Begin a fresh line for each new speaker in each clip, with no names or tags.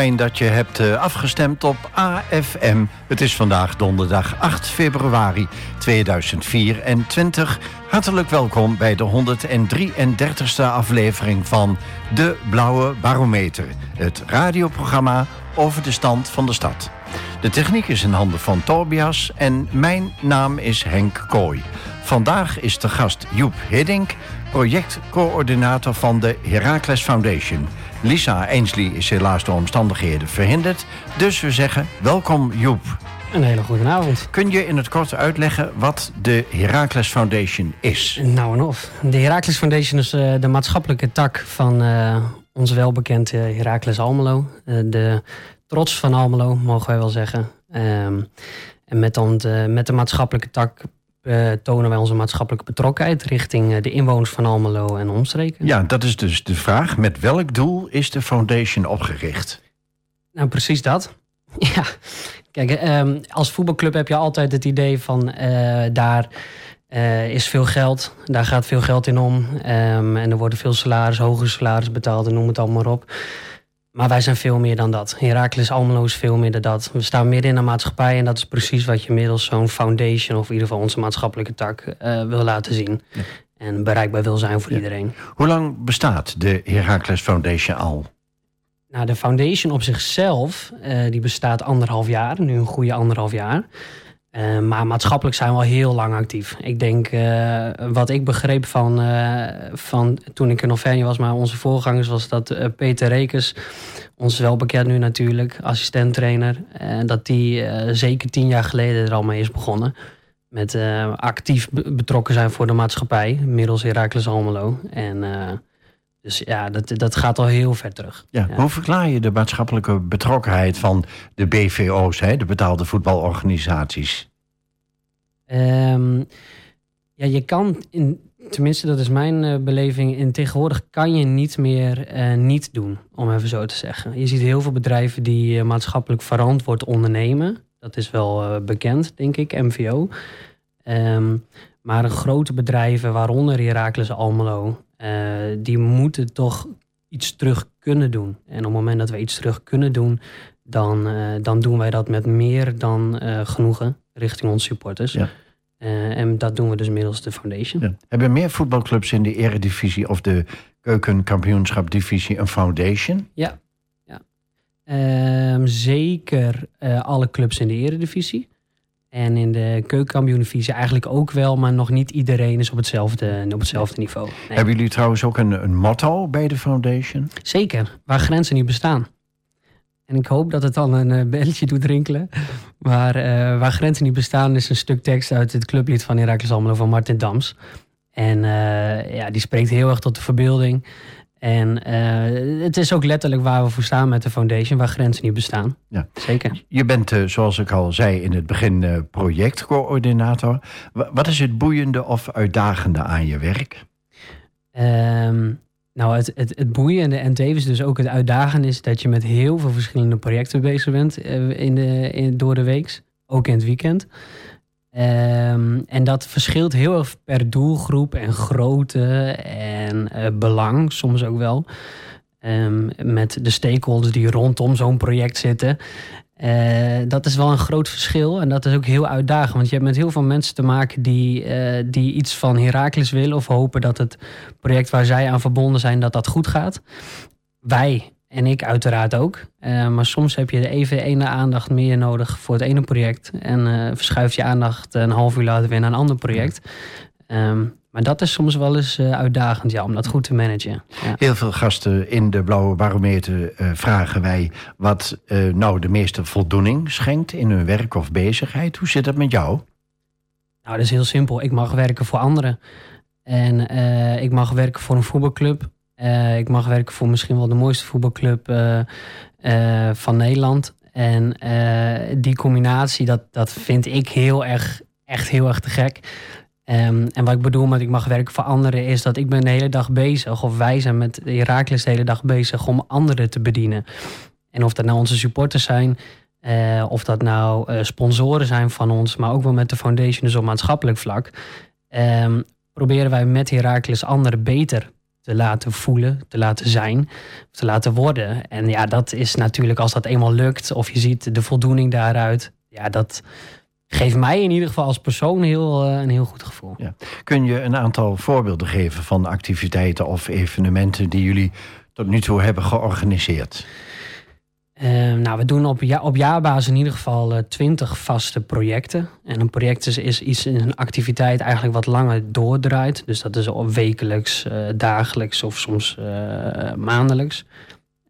Fijn dat je hebt eh, afgestemd op AFM. Het is vandaag donderdag 8 februari 2024. Hartelijk welkom bij de 133ste aflevering van De Blauwe Barometer. Het radioprogramma over de stand van de stad. De techniek is in handen van Tobias en mijn naam is Henk Kooi. Vandaag is de gast Joep Hiddink, projectcoördinator van de Heracles Foundation... Lisa Ainsley is helaas door omstandigheden verhinderd. Dus we zeggen welkom Joep.
Een hele goede avond.
Kun je in het kort uitleggen wat de Heracles Foundation is?
Nou en of. De Heracles Foundation is uh, de maatschappelijke tak van uh, ons welbekende Heracles Almelo. Uh, de trots van Almelo, mogen wij wel zeggen. Um, en met, dan de, met de maatschappelijke tak uh, tonen wij onze maatschappelijke betrokkenheid richting uh, de inwoners van Almelo en omstreken.
Ja, dat is dus de vraag. Met welk doel is de foundation opgericht?
Nou, precies dat. Ja, kijk, um, als voetbalclub heb je altijd het idee van uh, daar is veel geld, daar gaat veel geld in om. Um, en er worden veel salaris, hoge salaris betaald en noem het allemaal maar op. Maar wij zijn veel meer dan dat. Heracles Almelo is veel meer dan dat. We staan midden in een maatschappij en dat is precies wat je middels zo'n foundation... of in ieder geval onze maatschappelijke tak uh, wil laten zien. Ja. En bereikbaar wil zijn voor ja. iedereen.
Hoe lang bestaat de Heracles Foundation al?
Nou, de foundation op zichzelf, uh, die bestaat anderhalf jaar. Nu een goede anderhalf jaar. Uh, maar maatschappelijk zijn we al heel lang actief. Ik denk, uh, wat ik begreep van, uh, van toen ik in November was, maar onze voorgangers, was dat Peter Rekers, ons wel bekend nu natuurlijk, assistent-trainer, dat die zeker tien jaar geleden er al mee is begonnen. Met actief betrokken zijn voor de maatschappij, middels Heracles Almelo. En dus ja, dat, dat gaat al heel ver terug.
Ja, ja. Hoe verklaar je de maatschappelijke betrokkenheid van de BVO's, hè, de betaalde voetbalorganisaties?
Um, ja, je kan, in, tenminste dat is mijn uh, beleving, in tegenwoordig kan je niet meer uh, niet doen, om even zo te zeggen. Je ziet heel veel bedrijven die uh, maatschappelijk verantwoord ondernemen. Dat is wel bekend, denk ik, MVO. Um, maar grote bedrijven, waaronder Heracles Almelo, uh, die moeten toch iets terug kunnen doen. En op het moment dat we iets terug kunnen doen, dan, uh, dan doen wij dat met meer dan uh, genoegen richting onze supporters. Ja. en dat doen we dus middels de foundation. Ja.
Hebben meer voetbalclubs in de eredivisie of de keukenkampioenschapdivisie een foundation?
Ja, ja. Ehm, zeker alle clubs in de eredivisie. En in de keukenkampioen-divisie eigenlijk ook wel, maar nog niet iedereen is op hetzelfde, op hetzelfde niveau.
Nee. Hebben jullie trouwens ook een, een, motto bij de foundation?
Zeker, waar grenzen niet bestaan. En ik hoop dat het dan een uh, belletje doet rinkelen. Maar uh, waar grenzen niet bestaan is een stuk tekst uit het clublied van Heracles Almelo van Martin Dams. En uh, ja, die spreekt heel erg tot de verbeelding. En uh, het is ook letterlijk waar we voor staan met de foundation, waar grenzen niet bestaan. Ja. Zeker.
Je bent, uh, zoals ik al zei in het begin, uh, projectcoördinator. Wat is het boeiende of uitdagende aan je werk?
Um, nou, het, het, het boeiende en tevens dus ook het uitdagende is dat je met heel veel verschillende projecten bezig bent in de, in, door de week, ook in het weekend. Um, en dat verschilt heel erg per doelgroep en grootte en uh, belang, soms ook wel. Um, met de stakeholders die rondom zo'n project zitten. Uh, dat is wel een groot verschil en dat is ook heel uitdagend. Want je hebt met heel veel mensen te maken die, uh, die iets van Herakles willen of hopen dat het project waar zij aan verbonden zijn, dat dat goed gaat. Wij en ik uiteraard ook. Uh, maar soms heb je even ene aandacht meer nodig voor het ene project. En uh, verschuift je aandacht een half uur later weer naar een ander project. Um, maar dat is soms wel eens uh, uitdagend, ja, om dat goed te managen. Ja.
Heel veel gasten in de Blauwe Barometer vragen wij... wat nou de meeste voldoening schenkt in hun werk of bezigheid. Hoe zit dat met jou?
Nou, dat is heel simpel. Ik mag werken voor anderen. En ik mag werken voor een voetbalclub. Uh, ik mag werken voor misschien wel de mooiste voetbalclub uh, uh, van Nederland. En die combinatie, dat, dat vind ik heel erg, echt heel erg te gek. Um, en wat ik bedoel met ik mag werken voor anderen, is dat ik ben de hele dag bezig, of wij zijn met Herakles de hele dag bezig om anderen te bedienen. En of dat nou onze supporters zijn, of dat nou sponsoren zijn van ons, maar ook wel met de foundation, dus op maatschappelijk vlak. Um, proberen wij met Herakles anderen beter te laten voelen, te laten zijn, te laten worden. En ja, dat is natuurlijk als dat eenmaal lukt of je ziet de voldoening daaruit, ja, dat geeft mij in ieder geval als persoon heel, eh, een heel goed gevoel. Ja.
Kun je een aantal voorbeelden geven van activiteiten of evenementen die jullie tot nu toe hebben georganiseerd?
Uh, nou, we doen op, op jaarbasis in ieder geval uh, twintig vaste projecten. En een project is, iets, een activiteit eigenlijk wat langer doordraait. Dus dat is wekelijks, uh, dagelijks of soms maandelijks.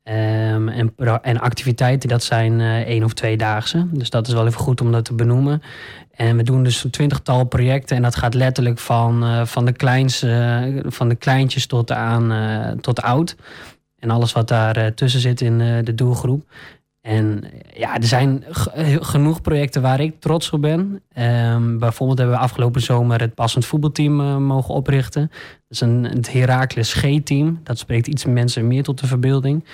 Um, en, en, activiteiten, dat zijn één of twee daagse. Dus dat is wel even goed om dat te benoemen. En we doen dus een twintigtal projecten. En dat gaat letterlijk van, van, de, kleinste, van de kleintjes tot aan tot oud. En alles wat daar uh, tussen zit in uh, de doelgroep. En ja, er zijn genoeg projecten waar ik trots op ben. Um, bijvoorbeeld hebben we afgelopen zomer het passend voetbalteam uh, mogen oprichten. Dat is een, het Heracles G-team. Dat spreekt iets mensen meer tot de verbeelding.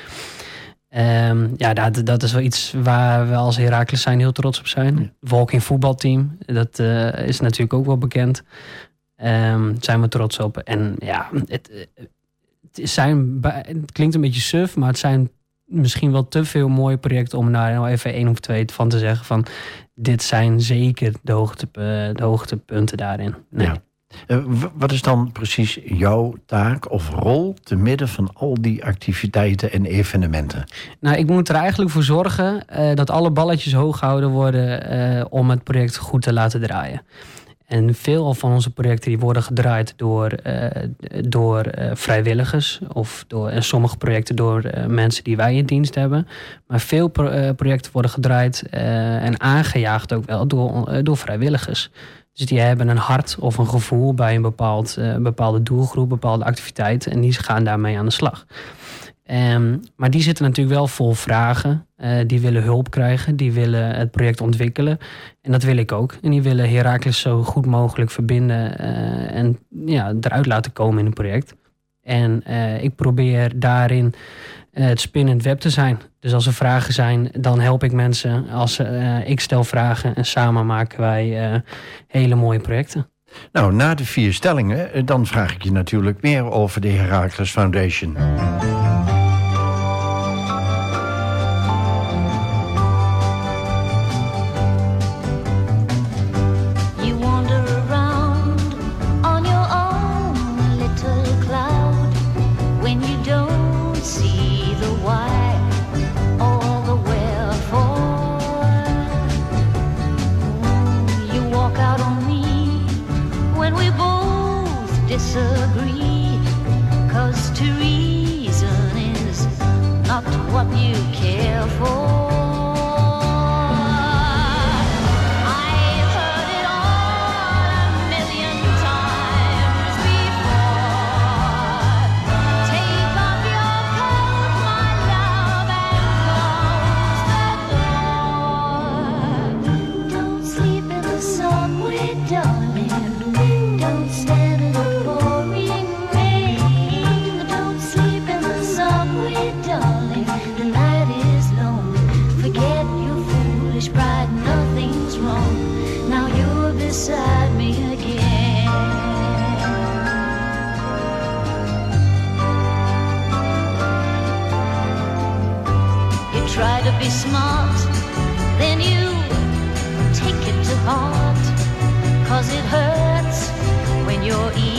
Um, ja, dat, dat is wel iets waar we als Heracles zijn heel trots op zijn. Ja. Walking voetbalteam, dat is natuurlijk ook wel bekend. Um, zijn we trots op. En ja, het, zijn, het klinkt een beetje suf, maar het zijn misschien wel te veel mooie projecten om daar nou even één of twee van te zeggen van dit zijn zeker de, hoogte, de hoogtepunten daarin. Nee. Ja.
Eh, wat is dan precies jouw taak of rol te midden van al die activiteiten en evenementen?
Nou, ik moet er eigenlijk voor zorgen uh, dat alle balletjes hoog gehouden worden uh, om het project goed te laten draaien. En veel van onze projecten die worden gedraaid door, uh, door uh, vrijwilligers of door, en sommige projecten door uh, mensen die wij in dienst hebben. Maar veel pro projecten worden gedraaid en aangejaagd ook wel door, door vrijwilligers. Dus die hebben een hart of een gevoel bij een bepaald, bepaalde doelgroep, bepaalde activiteit en die gaan daarmee aan de slag. Um, maar die zitten natuurlijk wel vol vragen. Uh, die willen hulp krijgen, die willen het project ontwikkelen. En dat wil ik ook. En die willen Herakles zo goed mogelijk verbinden uh, en ja, eruit laten komen in een project. En uh, ik probeer daarin het spinnend web te zijn. Dus als er vragen zijn, dan help ik mensen. Als ik stel vragen en samen maken wij hele mooie projecten.
Nou, na de vier stellingen, dan vraag ik je natuurlijk meer over de Herakles Foundation.
be smart, then you take it to heart. Cause it hurts when you're evil.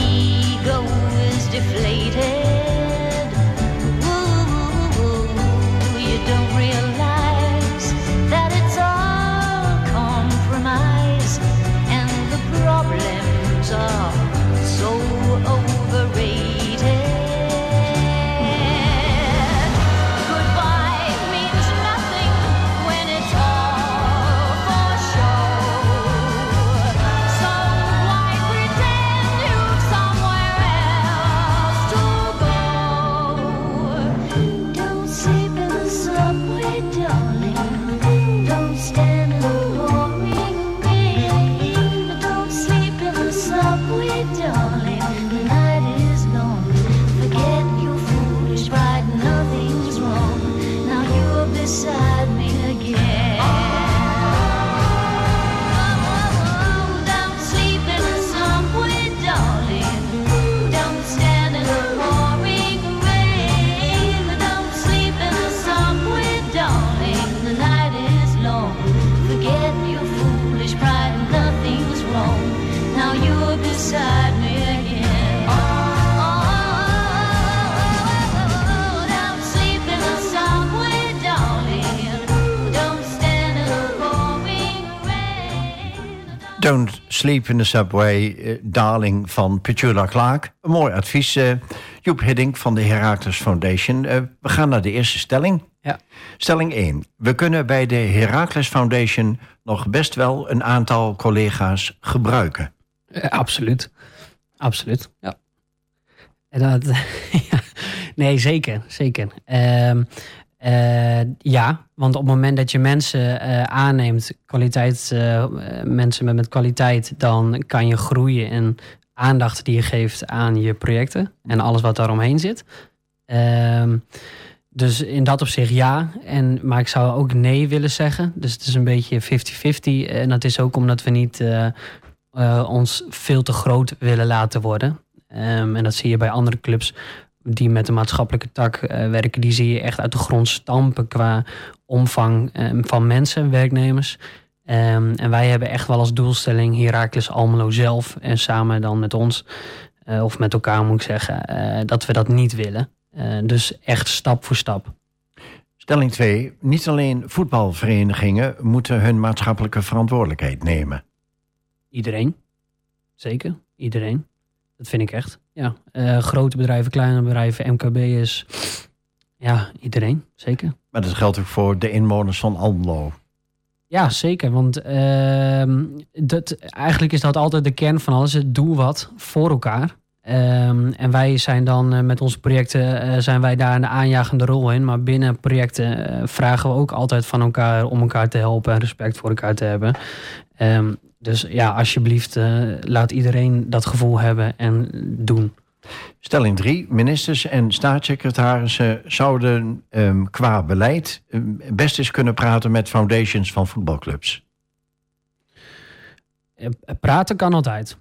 Sleep in the Subway, uh, Darling van Petula Clark. Een mooi advies, uh, Joep Hiddink van de Heracles Foundation. Uh, we gaan naar de eerste stelling.
Ja.
Stelling 1. We kunnen bij de Heracles Foundation nog best wel een aantal collega's gebruiken.
absoluut. Absoluut, ja. En dat, ja. Nee, zeker. zeker. Uh, uh, ja, want op het moment dat je mensen uh, aanneemt, kwaliteit, uh, mensen met, met kwaliteit, dan kan je groeien in aandacht die je geeft aan je projecten en alles wat daaromheen zit. Ehm, dus in dat opzicht ja. En, maar ik zou ook nee willen zeggen. Dus het is een beetje 50-50. En dat is ook omdat we niet ons veel te groot willen laten worden. Um, en dat zie je bij andere clubs die met de maatschappelijke tak uh, werken, die zie je echt uit de grond stampen qua omvang um, van mensen, werknemers. Um, en wij hebben echt wel als doelstelling Heracles Almelo zelf en samen dan met ons, uh, of met elkaar moet ik zeggen, uh, dat we dat niet willen. dus echt stap voor stap.
Stelling 2. Niet alleen voetbalverenigingen moeten hun maatschappelijke verantwoordelijkheid nemen.
Iedereen. Zeker, iedereen. Dat vind ik echt. Ja, uh, grote bedrijven, kleine bedrijven, MKB'ers. Ja, iedereen, zeker.
Maar dat geldt ook voor de inwoners van Almelo.
Ja, zeker. Want uh, dat, eigenlijk is dat altijd de kern van alles. Het doe wat voor elkaar. Um, en wij zijn dan uh, met onze projecten uh, zijn wij daar een aanjagende rol in. Maar binnen projecten uh, vragen we ook altijd van elkaar om elkaar te helpen en respect voor elkaar te hebben. Um, dus ja, alsjeblieft, uh, laat iedereen dat gevoel hebben en doen.
Stelling 3. Ministers en staatssecretarissen zouden um, qua beleid um, best eens kunnen praten met foundations van voetbalclubs.
Eh, praten kan altijd.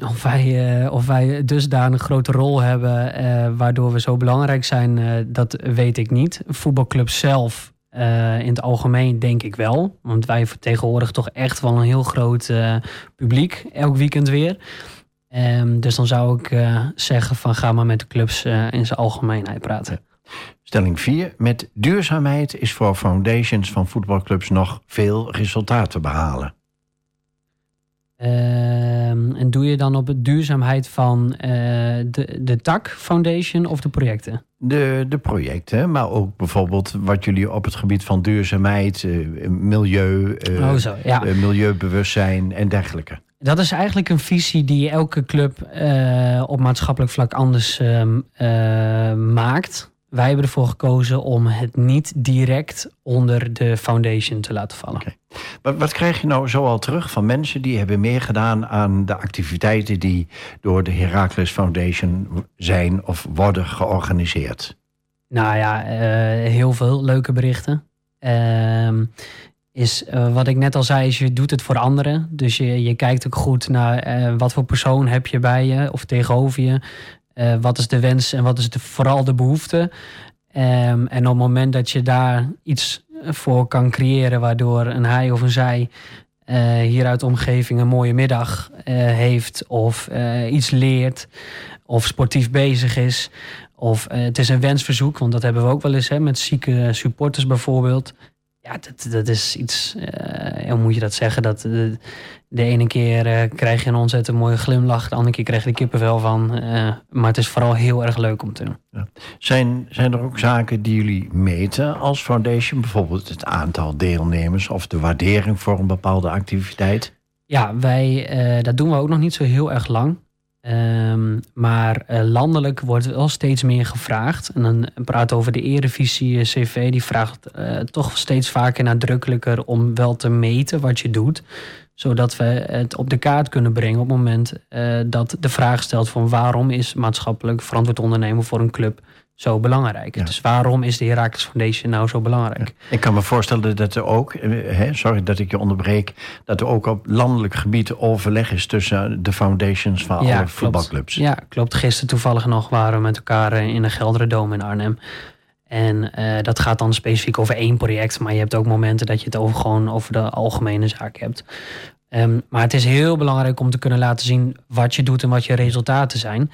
Of wij, uh, of wij dusdanig een grote rol hebben uh, waardoor we zo belangrijk zijn, uh, dat weet ik niet. Voetbalclubs zelf uh, in het algemeen denk ik wel. Want wij vertegenwoordigen toch echt wel een heel groot uh, publiek. Elk weekend weer. Um, dus dan zou ik uh, zeggen van ga maar met de clubs in zijn algemeenheid praten.
Stelling 4. Met duurzaamheid is voor foundations van voetbalclubs nog veel resultaat te behalen.
Uh, en doe je dan op de duurzaamheid van uh, de, de TAC Foundation of de projecten?
De, de projecten, maar ook bijvoorbeeld wat jullie op het gebied van duurzaamheid, uh, milieu, uh,
oh zo, ja.
milieubewustzijn en dergelijke.
Dat is eigenlijk een visie die elke club op maatschappelijk vlak anders ehm, maakt. Wij hebben ervoor gekozen om het niet direct onder de foundation te laten vallen.
Okay. Wat, wat, krijg je nou zoal terug van mensen die hebben meer gedaan aan de activiteiten die door de Heracles Foundation zijn of worden georganiseerd?
Nou ja, uh, heel veel leuke berichten. Uh, is uh, wat ik net al zei, is je doet het voor anderen. Dus je, je kijkt ook goed naar uh, wat voor persoon heb je bij je of tegenover je. Uh, wat is de wens en wat is vooral de behoefte? Um, en op het moment dat je daar iets voor kan creëren, waardoor een hij of een zij uh, hier uit de omgeving een mooie middag heeft, of iets leert, of sportief bezig is, of het is een wensverzoek, want dat hebben we ook wel eens hè, met zieke supporters bijvoorbeeld. Ja, dat, dat is iets, hoe moet je dat zeggen? Dat, de ene keer uh, krijg je een ontzettend mooie glimlach, de andere keer krijg je er kippenvel van. Uh, maar het is vooral heel erg leuk om te doen. Ja.
Zijn, zijn er ook zaken die jullie meten als foundation? Bijvoorbeeld het aantal deelnemers of de waardering voor een bepaalde activiteit?
Ja, wij, uh, dat doen we ook nog niet zo heel erg lang. Um, maar landelijk wordt wel steeds meer gevraagd. En dan praten over de Erevisie CV. Die vraagt toch steeds vaker nadrukkelijker om wel te meten wat je doet zodat we het op de kaart kunnen brengen op het moment dat de vraag stelt van waarom is maatschappelijk verantwoord ondernemen voor een club zo belangrijk. Ja. Dus waarom is de Heracles Foundation nou zo belangrijk? Ja.
Ik kan me voorstellen dat er ook, hè, sorry dat ik je onderbreek, dat er ook op landelijk gebied overleg is tussen de foundations van ja, alle voetbalclubs.
Ja, klopt. Gisteren toevallig nog waren we met elkaar in de Gelderen in Arnhem. En uh, dat gaat dan specifiek over één project, maar je hebt ook momenten dat je het over gewoon over de algemene zaak hebt. Ehm, maar het is heel belangrijk om te kunnen laten zien wat je doet en wat je resultaten zijn.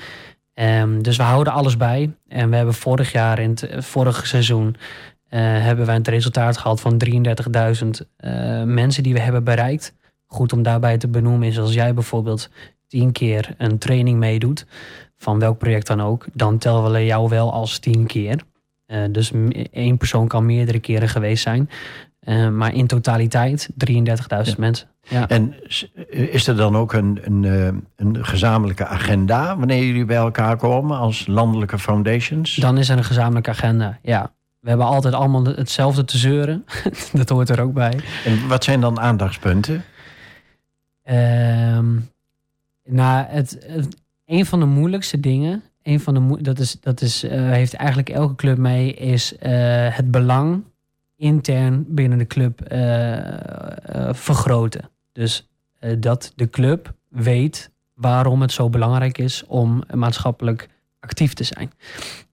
Ehm, dus we houden alles bij. En we hebben vorig jaar, in het vorige seizoen, uh, hebben wij het resultaat gehad van 33.000 uh, mensen die we hebben bereikt. Goed om daarbij te benoemen is als jij bijvoorbeeld tien keer een training meedoet, van welk project dan ook, dan tellen we jou wel als tien keer. Dus één persoon kan meerdere keren geweest zijn. Uh, maar in totaliteit 33.000 ja. mensen.
Ja. En is er dan ook een, een, een, gezamenlijke agenda wanneer jullie bij elkaar komen als landelijke foundations?
Dan is er een gezamenlijke agenda, ja. We hebben altijd allemaal hetzelfde te zeuren. dat hoort er ook bij.
En wat zijn dan aandachtspunten?
Um, nou, het, het, een van de moeilijkste dingen, een van de dat is, dat is, uh, heeft eigenlijk elke club mee, is uh, het belang intern binnen de club uh, vergroten. Dus dat de club weet waarom het zo belangrijk is om maatschappelijk actief te zijn.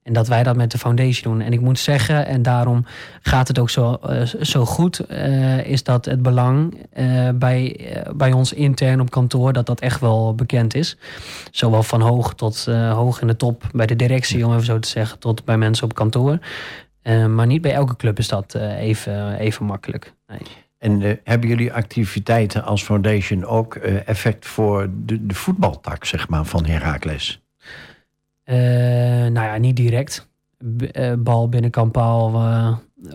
En dat wij dat met de foundation doen. En ik moet zeggen, en daarom gaat het ook zo, zo goed, is dat het belang bij, bij ons intern op kantoor, dat dat echt wel bekend is. Zowel van hoog tot hoog in de top, bij de directie, om even zo te zeggen, tot bij mensen op kantoor. Maar niet bij elke club is dat even, even makkelijk. Nee.
En hebben jullie activiteiten als foundation ook effect voor de, de voetbaltak, zeg maar, van Heracles?
Nou ja, niet direct. B bal binnen kampaal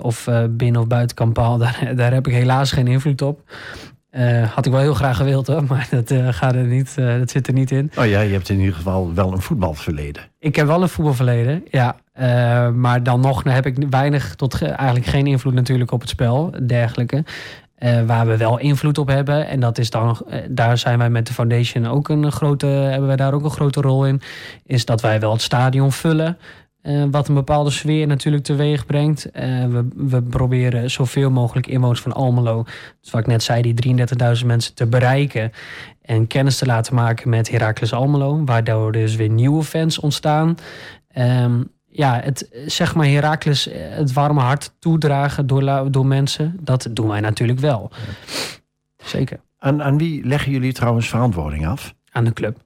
of binnen of buiten kampaal, daar, daar heb ik helaas geen invloed op. had ik wel heel graag gewild hoor, maar dat, gaat er niet, dat zit er niet in.
Oh ja, je hebt in ieder geval wel een voetbalverleden.
Ik heb wel een voetbalverleden, ja. maar dan nog heb ik weinig tot eigenlijk geen invloed natuurlijk op het spel, dergelijke. Uh, waar we wel invloed op hebben. En dat is dan, uh, daar zijn wij met de foundation ook een grote, hebben wij daar ook een grote rol in. Is dat wij wel het stadion vullen. Uh, wat een bepaalde sfeer natuurlijk teweeg brengt. we, we proberen zoveel mogelijk inwoners van Almelo, wat ik net zei, die 33.000 mensen te bereiken. En kennis te laten maken met Heracles Almelo. Waardoor dus weer nieuwe fans ontstaan. Um, ja, het, zeg maar Herakles het warme hart toedragen door, door mensen, dat doen wij natuurlijk wel. Zeker.
Aan, aan wie leggen jullie trouwens verantwoording af?
Aan de club.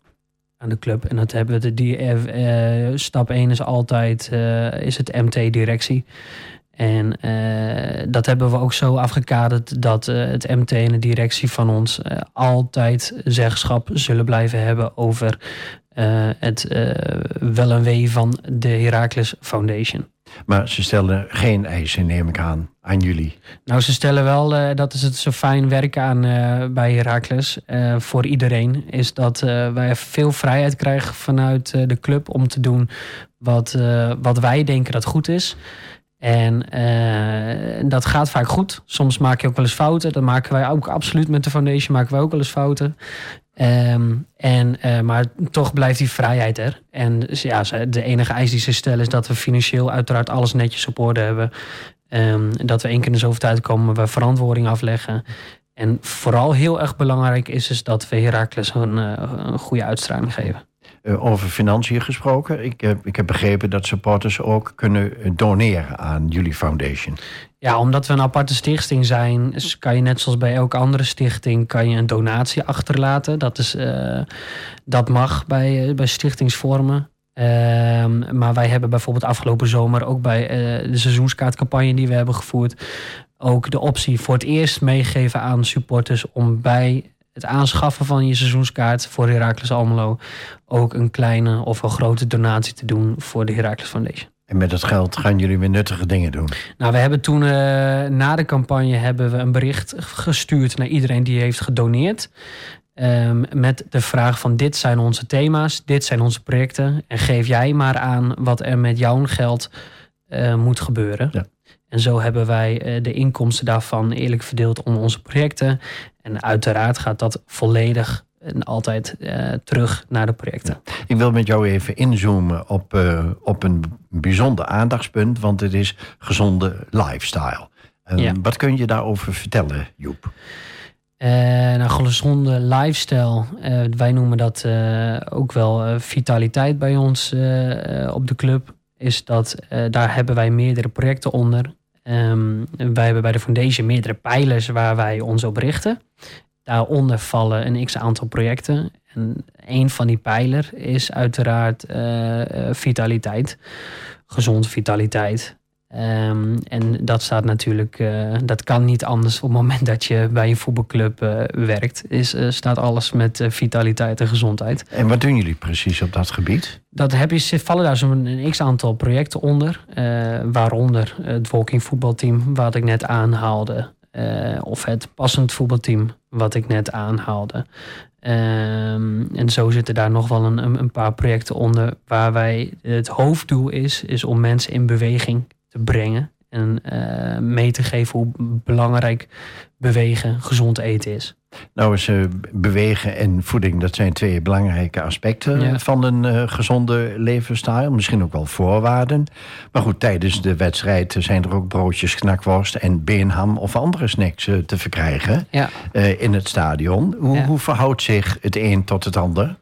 Aan de club. En dat hebben we, die, uh, stap 1 is altijd uh, is het MT-directie. En dat hebben we ook zo afgekaderd dat het MT en de directie van ons altijd zeggenschap zullen blijven hebben over het wel en wee van de Heracles Foundation.
Maar ze stellen geen eisen, neem ik aan, jullie.
Nou, ze stellen wel, uh, dat is het zo fijn werken aan bij Heracles voor iedereen, is dat wij veel vrijheid krijgen vanuit de club om te doen wat, wat wij denken dat goed is. En dat gaat vaak goed. Soms maak je ook wel eens fouten. Dat maken wij ook absoluut met de foundation. Maken wij ook wel eens fouten. Um, en, maar toch blijft die vrijheid er. En ja, de enige eis die ze stellen is dat we financieel uiteraard alles netjes op orde hebben. Um, dat we één keer in de zoveel tijd komen, we verantwoording afleggen. En vooral heel erg belangrijk is, is dat we Herakles een, uh, een goede uitstraling geven.
Uh, over financiën gesproken. Ik heb, ik heb begrepen dat supporters ook kunnen doneren aan jullie foundation.
Ja, omdat we een aparte stichting zijn, kan je net zoals bij elke andere stichting kan je een donatie achterlaten. Dat, is, uh, dat mag bij, bij stichtingsvormen. Uh, maar wij hebben bijvoorbeeld afgelopen zomer ook bij de seizoenskaartcampagne die we hebben gevoerd, ook de optie voor het eerst meegeven aan supporters om bij het aanschaffen van je seizoenskaart voor Heracles Almelo ook een kleine of een grote donatie te doen voor de Heracles Foundation.
En met dat geld gaan jullie weer nuttige dingen doen?
Nou, we hebben toen uh, na de campagne hebben we een bericht gestuurd naar iedereen die heeft gedoneerd. Um, met de vraag van dit zijn onze thema's, dit zijn onze projecten. En geef jij maar aan wat er met jouw geld uh, moet gebeuren. Ja. En zo hebben wij uh, de inkomsten daarvan eerlijk verdeeld onder onze projecten. En uiteraard gaat dat volledig en altijd uh, terug naar de projecten.
Ik wil met jou even inzoomen op, op een bijzonder aandachtspunt, want het is gezonde lifestyle. Um, ja. Wat kun je daarover vertellen, Joep?
Uh, nou, gezonde lifestyle, wij noemen dat ook wel vitaliteit bij ons op de club. Is dat daar hebben wij meerdere projecten onder. Um, wij hebben bij de Foundation meerdere pijlers waar wij ons op richten. daaronder vallen een x aantal projecten. En een van die pijler is uiteraard vitaliteit. Gezonde vitaliteit. Ehm, en dat staat natuurlijk, uh, dat kan niet anders op het moment dat je bij een voetbalclub uh, werkt. Is, uh, staat alles met vitaliteit en gezondheid.
En wat doen jullie precies op dat gebied?
Dat heb je, vallen daar zo'n x aantal projecten onder. waaronder het walking voetbalteam, wat ik net aanhaalde. of het passend voetbalteam, wat ik net aanhaalde. Um, en zo zitten daar nog wel een, een, paar projecten onder. Waar wij het hoofddoel is, is om mensen in beweging te brengen. En uh, mee te geven hoe belangrijk bewegen, gezond eten is.
Nou is uh, bewegen en voeding, dat zijn twee belangrijke aspecten van een uh, gezonde levensstijl. Misschien ook wel voorwaarden. Maar goed, tijdens de wedstrijd zijn er ook broodjes, knakworst en beenham of andere snacks te verkrijgen ja. in het stadion. Hoe, ja. hoe verhoudt zich het een tot het ander?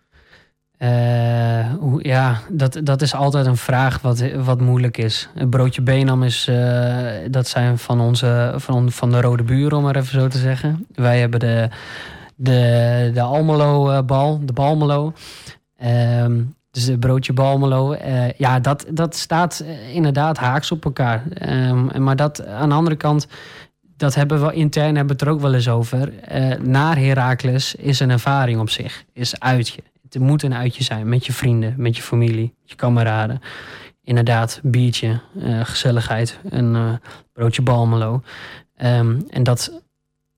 Uh, ja, dat, dat is altijd een vraag wat, wat moeilijk is. Een broodje benam is, uh, dat zijn van, onze, van, van de rode buren, om maar even zo te zeggen. Wij hebben de, de, de Almelo-bal, de Balmelo. Uh, dus het broodje Balmelo. ja, dat, dat staat inderdaad haaks op elkaar. Um, maar dat aan de andere kant dat hebben we intern hebben we het er ook wel eens over. Uh, naar Herakles is een ervaring op zich, is uitje het moet een uitje zijn met je vrienden, met je familie, je kameraden. Inderdaad, biertje, uh, gezelligheid, een uh, broodje balmelo. Um, en dat,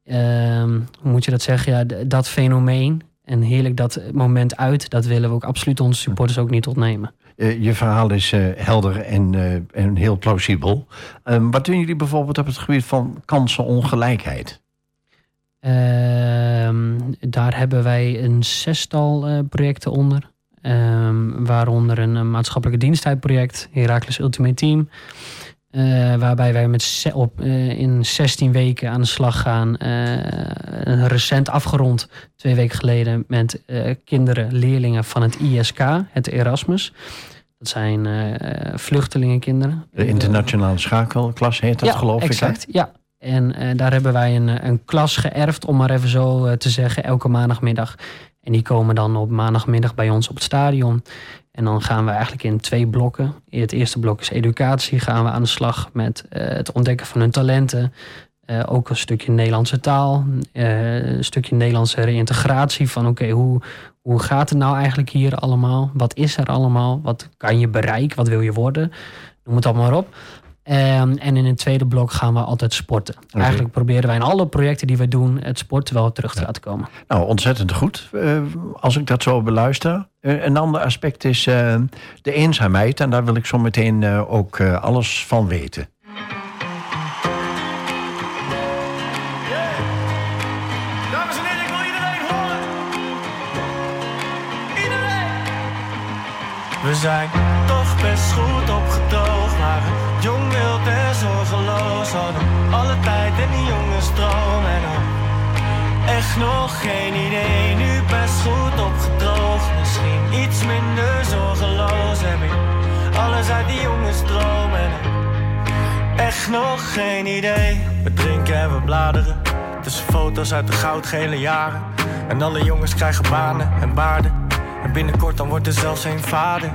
um, hoe moet je dat zeggen? Ja, dat fenomeen en heerlijk dat moment uit, dat willen we ook absoluut onze supporters ook niet ontnemen.
Uh, je verhaal is helder en, en heel plausibel. Um, wat doen jullie bijvoorbeeld op het gebied van kansenongelijkheid?
Ehm, daar hebben wij een zestal uh, projecten onder. Um, waaronder een, maatschappelijke diensttijdproject, Heracles Ultimate Team. Uh, waarbij wij met op, uh, in 16 weken aan de slag gaan. recent afgerond, twee weken geleden, met kinderen, leerlingen van het ISK, het Erasmus. Dat zijn vluchtelingenkinderen.
De internationale schakelklas heet dat, geloof
exact, ik. Ja, en uh, daar hebben wij een, een klas geërfd, om maar even zo uh, te zeggen, elke maandagmiddag. En die komen dan op maandagmiddag bij ons op het stadion. En dan gaan we eigenlijk in twee blokken. In het eerste blok is educatie. Gaan we aan de slag met het ontdekken van hun talenten. ook een stukje Nederlandse taal. een stukje Nederlandse reïntegratie. Van oké, hoe, hoe gaat het nou eigenlijk hier allemaal? Wat is er allemaal? Wat kan je bereiken? Wat wil je worden? Noem het allemaal maar op. Um, en in een tweede blok gaan we altijd sporten. Okay. Eigenlijk proberen wij in alle projecten die we doen het sporten wel terug te ja. laten komen.
Nou, ontzettend goed. Uh, als ik dat zo beluister. Uh, een ander aspect is uh, de eenzaamheid. En daar wil ik zo meteen ook alles van weten.
We zijn nog geen idee. Nu best goed opgedroogd, misschien iets minder zorgeloos heb ik alles uit die jonge stroom en echt nog geen idee. We drinken en we bladeren tussen foto's uit de goudgele jaren en alle jongens krijgen banen en baarden. En binnenkort dan wordt er zelfs een vader.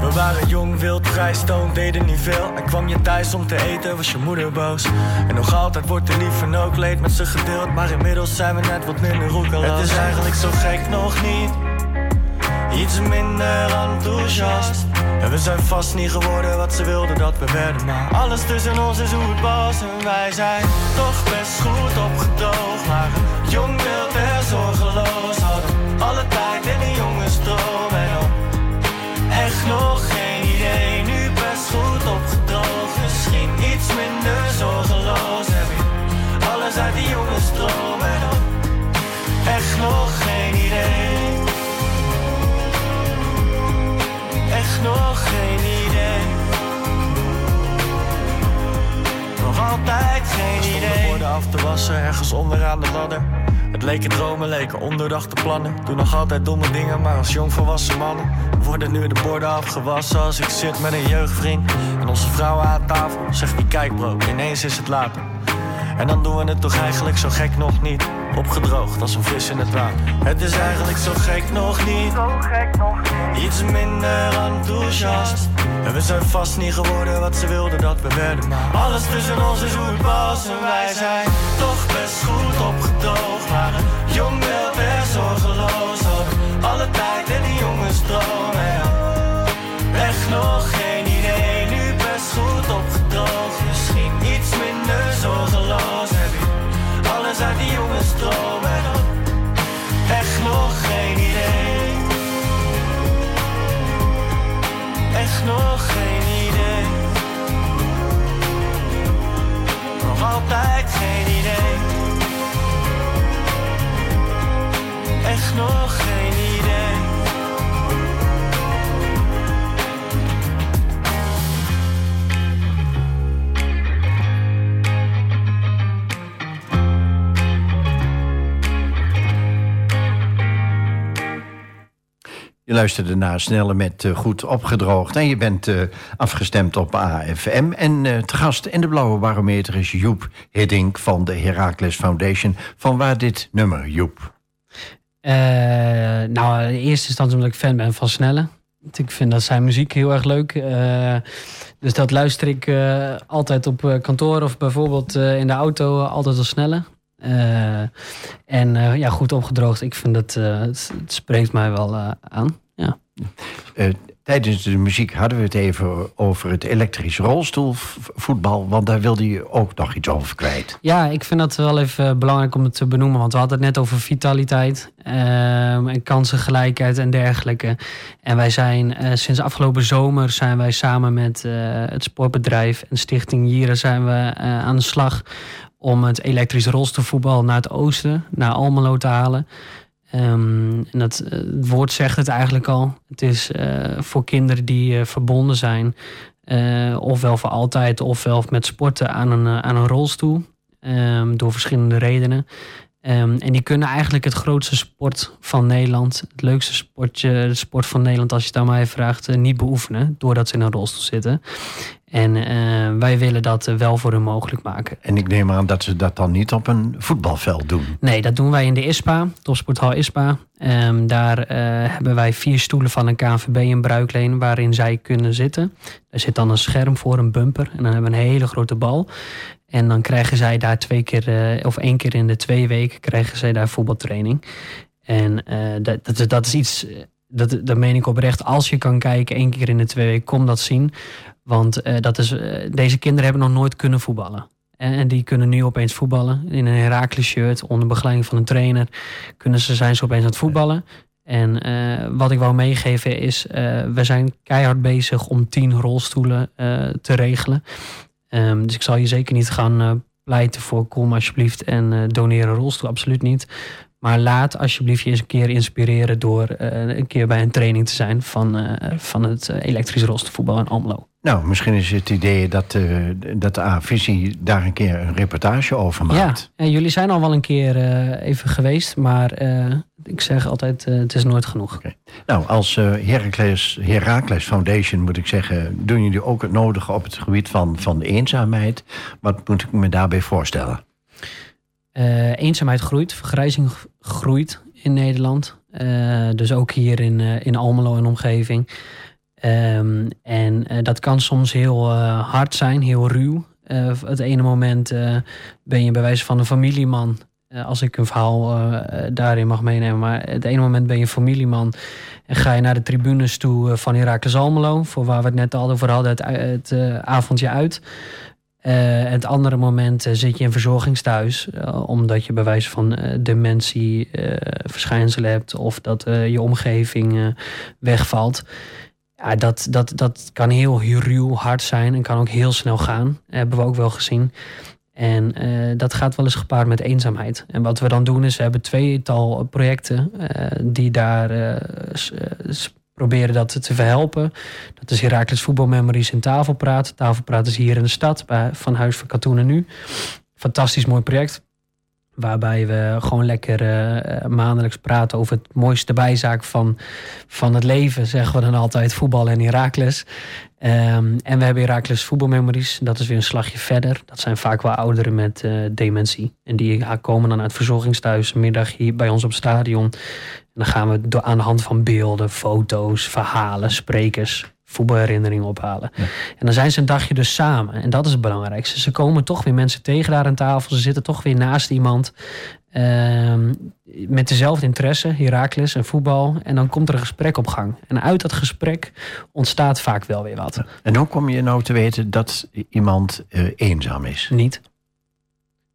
We waren jong, wild, vrij, stoned, deden niet veel. En kwam je thuis om te eten, was je moeder boos. En nog altijd wordt er lief en ook leed met ze gedeeld. Maar inmiddels zijn we net wat minder roekeloos. Het is eigenlijk zo gek nog niet. Iets minder enthousiast. En we zijn vast niet geworden wat ze wilden dat we werden. Maar alles tussen ons is hoe het was. En wij zijn toch best goed opgedroogd. Maar jong, wild en zorgeloos. Nog geen idee. Nu best goed opgedroogd. Misschien iets minder zorgeloos. Heb ik alles uit die jonge stroom. En dan echt nog geen idee. Echt nog geen idee. Nog altijd geen idee. Stonden borden af te wassen, ergens onderaan de ladder. Het leken dromen, leken ondoordachte plannen. Doe nog altijd domme dingen, maar als jong volwassen mannen. Worden nu de borden afgewassen als ik zit met een jeugdvriend. En onze vrouw aan tafel zegt die kijk bro, ineens is het later. En dan doen we het toch eigenlijk zo gek nog niet. Opgedroogd als een vis in het water. Het is eigenlijk zo gek nog niet. Iets minder enthousiast. En we zijn vast niet geworden wat ze wilden dat we werden. Maar alles tussen ons is hoe het was. En wij zijn toch best goed opgedroogd. Maar een jong wild en zorgeloos. Hadden alle tijd en die jongensdroom. Ja. Echt nog geen Echt nog geen idee. Nog altijd geen idee. Echt nog geen idee.
Je luisterde naar Snelle met eh, Goed Opgedroogd. En je bent eh, afgestemd op AFM. En eh, te gast in de Blauwe Barometer is Joep Hiddink van de Heracles Foundation. Van waar dit nummer, Joep?
Nou, in eerste instantie omdat ik fan ben van Snelle. Ik vind dat zijn muziek heel erg leuk. Dus dat luister ik altijd op kantoor of bijvoorbeeld in de auto altijd al Snelle. Eh, en eh, ja, goed opgedroogd. Ik vind dat eh, het, het spreekt mij wel aan. Ja.
Tijdens de muziek hadden we het even over het elektrisch rolstoelvoetbal. Want daar wilde je ook nog iets over kwijt.
Ja, ik vind dat wel even belangrijk om het te benoemen. Want we hadden het net over vitaliteit ehm, en kansengelijkheid en dergelijke. En wij zijn sinds afgelopen zomer zijn wij samen met het sportbedrijf en Stichting Jieren zijn we aan de slag om het elektrisch rolstoelvoetbal naar het oosten, naar Almelo te halen. Ehm, en dat, eh, het woord zegt het eigenlijk al. Het is eh, voor kinderen die eh, verbonden zijn, ofwel voor altijd, ofwel met sporten aan een, aan een rolstoel. Ehm, door verschillende redenen. Ehm, en die kunnen eigenlijk het grootste sport van Nederland, het leukste sportje, de sport van Nederland, als je het aan mij vraagt, niet beoefenen. Doordat ze in een rolstoel zitten. En eh, wij willen dat eh, wel voor hun mogelijk maken.
En ik neem aan dat ze dat dan niet op een voetbalveld doen.
Nee, dat doen wij in de ISPA, Topsporthal ISPA. Ehm, daar eh, hebben wij vier stoelen van een KNVB in bruikleen waarin zij kunnen zitten. Er zit dan een scherm voor, een bumper. En dan hebben we een hele grote bal. En dan krijgen zij daar twee keer, of één keer in de twee weken, krijgen zij daar voetbaltraining. En dat, dat, is- dat is iets, dat, dat meen ik oprecht. Als je kan kijken, één keer in de twee weken, kom dat zien. Want eh, dat is, eh, deze kinderen hebben nog nooit kunnen voetballen. En, en die kunnen nu opeens voetballen. In een Herakles shirt, onder begeleiding van een trainer. Kunnen ze, zijn ze opeens aan het voetballen. En eh, wat ik wou meegeven is, we zijn keihard bezig om tien rolstoelen te regelen. Ehm, dus ik zal je zeker niet gaan pleiten voor kom alsjeblieft en doneer een rolstoel, absoluut niet. Maar laat alsjeblieft je eens een keer inspireren door eh, een keer bij een training te zijn van, eh, van het eh, elektrisch rolstoelvoetbal in Almelo.
Nou, misschien is het idee dat, dat de A-visie daar een keer een reportage over
Ja,
maakt.
en jullie zijn al wel een keer even geweest, maar ik zeg altijd, het is nooit genoeg.
Nou, als Heracles, Heracles Foundation moet ik zeggen... doen jullie ook het nodige op het gebied van, van de eenzaamheid. Wat moet ik me daarbij voorstellen?
Eh, eenzaamheid groeit, vergrijzing groeit in Nederland. Eh, dus ook hier in, eh, in Almelo en omgeving. Ehm, en dat kan soms heel hard zijn, heel ruw. Het ene moment ben je bij wijze van een familieman. als ik een verhaal daarin mag meenemen. Maar het ene moment ben je familieman. En ga je naar de tribunes toe van Heracles Almelo. Voor waar we het net al over hadden, het, het avondje uit. Eh, het andere moment eh, zit je in verzorgingstehuis. eh, omdat je bij wijze van dementie verschijnselen hebt. Of dat je omgeving wegvalt. Ja, dat, dat, dat kan heel, ruw hard zijn. En kan ook heel snel gaan. hebben we ook wel gezien. En dat gaat wel eens gepaard met eenzaamheid. En wat we dan doen is, we hebben tweetal projecten die daar s- proberen dat te verhelpen. Dat is Heracles Voetbal Memories en Tafelpraat. Tafelpraat is hier in de stad bij, van Huis van Katoenen Nu. Fantastisch mooi project. Waarbij we gewoon lekker uh, maandelijks praten over het mooiste bijzaak van, van het leven. Zeggen we dan altijd voetbal en Herakles. Um, en we hebben Herakles voetbalmemories. Dat is weer een slagje verder. Dat zijn vaak wel ouderen met uh, dementie. En die komen dan uit verzorgingsthuis een middag hier bij ons op stadion. En dan gaan we door, aan de hand van beelden, foto's, verhalen, sprekers voetbalherinneringen ophalen. En dan zijn ze een dagje dus samen. En dat is het belangrijkste. Ze komen toch weer mensen tegen daar aan tafel. Ze zitten toch weer naast iemand. Uh, met dezelfde interesse, Herakles en voetbal. En dan komt er een gesprek op gang. En uit dat gesprek ontstaat vaak wel weer wat.
En hoe kom je nou te weten dat iemand uh, eenzaam is?
Niet.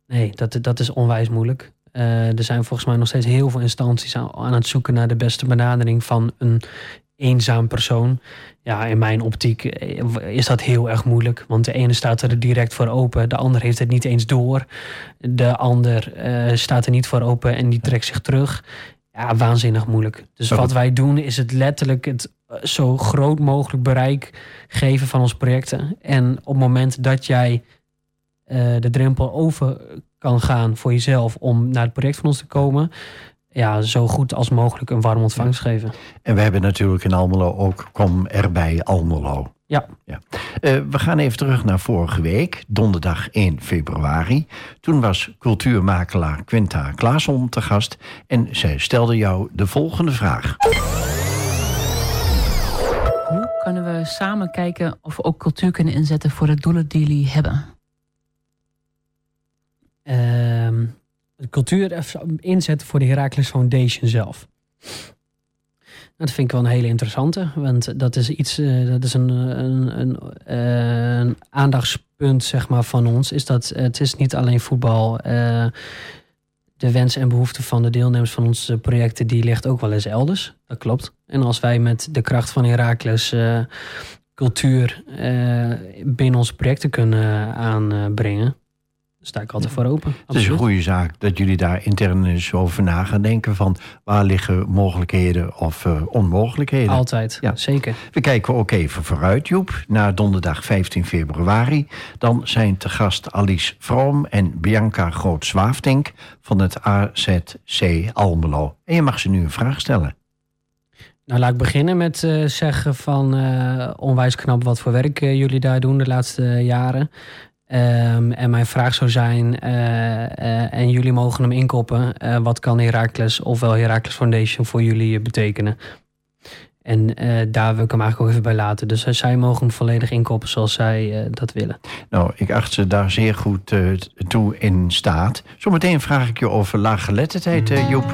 Nee, dat, dat is onwijs moeilijk. Uh, er zijn volgens mij nog steeds heel veel instanties aan, aan, het zoeken naar de beste benadering van een eenzaam persoon. Ja, in mijn optiek eh, is dat heel erg moeilijk. Want de ene staat er direct voor open, de ander heeft het niet eens door. De ander uh, staat er niet voor open en die trekt zich terug. Ja, waanzinnig moeilijk. Dus wat wij doen is het letterlijk het eh, zo groot mogelijk bereik geven van onze projecten. En op het moment dat jij uh, de drempel over kan gaan voor jezelf om naar het project van ons te komen, ja, zo goed als mogelijk een warm ontvangst geven.
En we hebben natuurlijk in Almelo ook Kom erbij Almelo.
Ja.
ja. Uh, we gaan even terug naar vorige week, donderdag 1 februari. Toen was cultuurmakelaar Quinta Klaasson te gast en zij stelde jou de volgende vraag.
Hoe kunnen we samen kijken of we ook cultuur kunnen inzetten voor de doelen die jullie hebben?
De cultuur inzetten voor de Heracles Foundation zelf. Dat vind ik wel een hele interessante, want dat is iets, uh, dat is een, een, uh, een, aandachtspunt zeg maar, van ons. Is dat het is niet alleen voetbal. Uh, de wensen en behoeften van de deelnemers van onze projecten, die ligt ook wel eens elders. Dat klopt. En als wij met de kracht van Heracles cultuur binnen onze projecten kunnen aanbrengen, sta ik altijd voor open.
Het is een goede zaak dat jullie daar intern eens over na gaan denken van waar liggen mogelijkheden of uh, onmogelijkheden.
Altijd, ja. zeker.
We kijken ook even vooruit, Joep, naar donderdag 15 februari. Dan zijn te gast Alice Vroom en Bianca Groot-Zwaafdink van het AZC Almelo. En je mag ze nu een vraag stellen.
Nou, laat ik beginnen met uh, zeggen van uh, onwijs knap wat voor werk uh, jullie daar doen de laatste jaren. Um, en mijn vraag zou zijn, uh, uh, en jullie mogen hem inkoppen, uh, wat kan Heracles ofwel Heracles Foundation voor jullie betekenen? En daar wil ik hem eigenlijk ook even bij laten. Dus zij mogen hem volledig inkoppen zoals zij dat willen.
Nou, ik acht ze daar zeer goed toe in staat. Zometeen vraag ik je over laaggeletterdheid, Joep.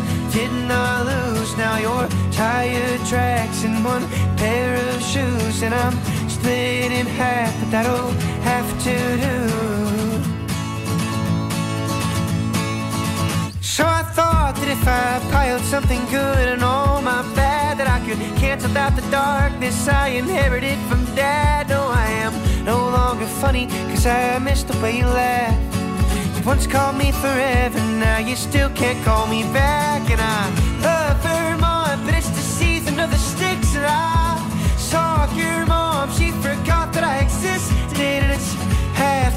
tire tracks and one pair of shoes, and I'm split in half, but that'll have to do. So I thought that if I piled something good and all my bad, that I could cancel out the darkness I inherited from dad. No, I am no longer funny, cause I missed the way you laughed. You once called me forever, now you still can't call me back, and I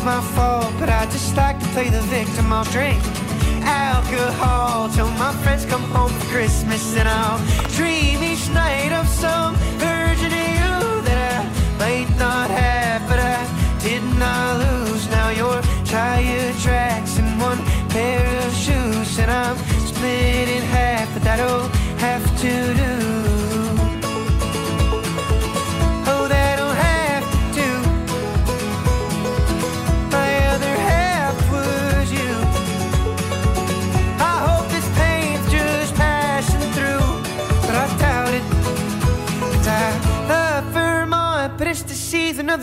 my fault, but I just like to play the victim. I'll drink alcohol till my friends come home for Christmas, and I'll dream each night of some virgin you that I might not have, but I did not lose. Now your tire tracks and one pair of shoes, and I'm split in half, but that'll have to do.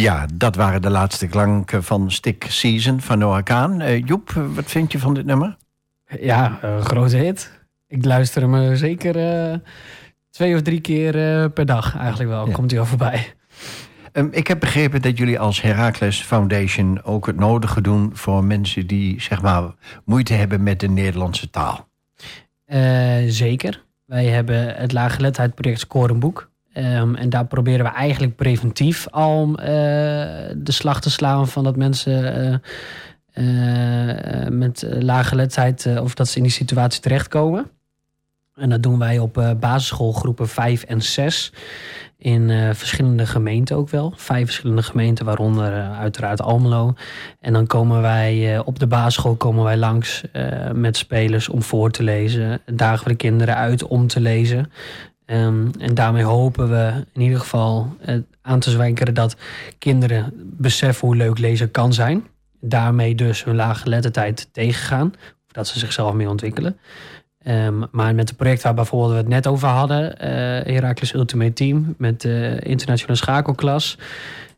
Ja, dat waren de laatste klanken van Stick Season van Noah Kaan. Eh, Joep, eh, wat vind je van dit nummer?
Ja, een grote hit. Ik luister hem eh, zeker eh, twee of drie keer eh, per dag eigenlijk wel.
Ja.
Komt hij al voorbij.
Ehm, ik heb begrepen dat jullie als Heracles Foundation ook het nodige doen voor mensen die zeg maar moeite hebben met de Nederlandse taal.
Eh, zeker. Wij hebben het laaggeletterdheidsproject Score Ehm, en daar proberen we eigenlijk preventief al eh, de slag te slaan van dat mensen eh, eh, met laaggeletterdheid eh, of dat ze in die situatie terechtkomen. En dat doen wij op basisschoolgroepen 5 en 6 in verschillende gemeenten ook wel. Vijf verschillende gemeenten, waaronder uiteraard Almelo. En dan komen wij op de basisschool komen wij langs met spelers om voor te lezen. Dagen we de kinderen uit om te lezen. Ehm, en daarmee hopen we in ieder geval eh, aan te zwijkeren dat kinderen beseffen hoe leuk lezen kan zijn. Daarmee dus hun lage lettertijd tegengaan. Of dat ze zichzelf meer ontwikkelen. Ehm, maar met het project waar bijvoorbeeld we het net over hadden, Heracles Ultimate Team met de internationale schakelklas,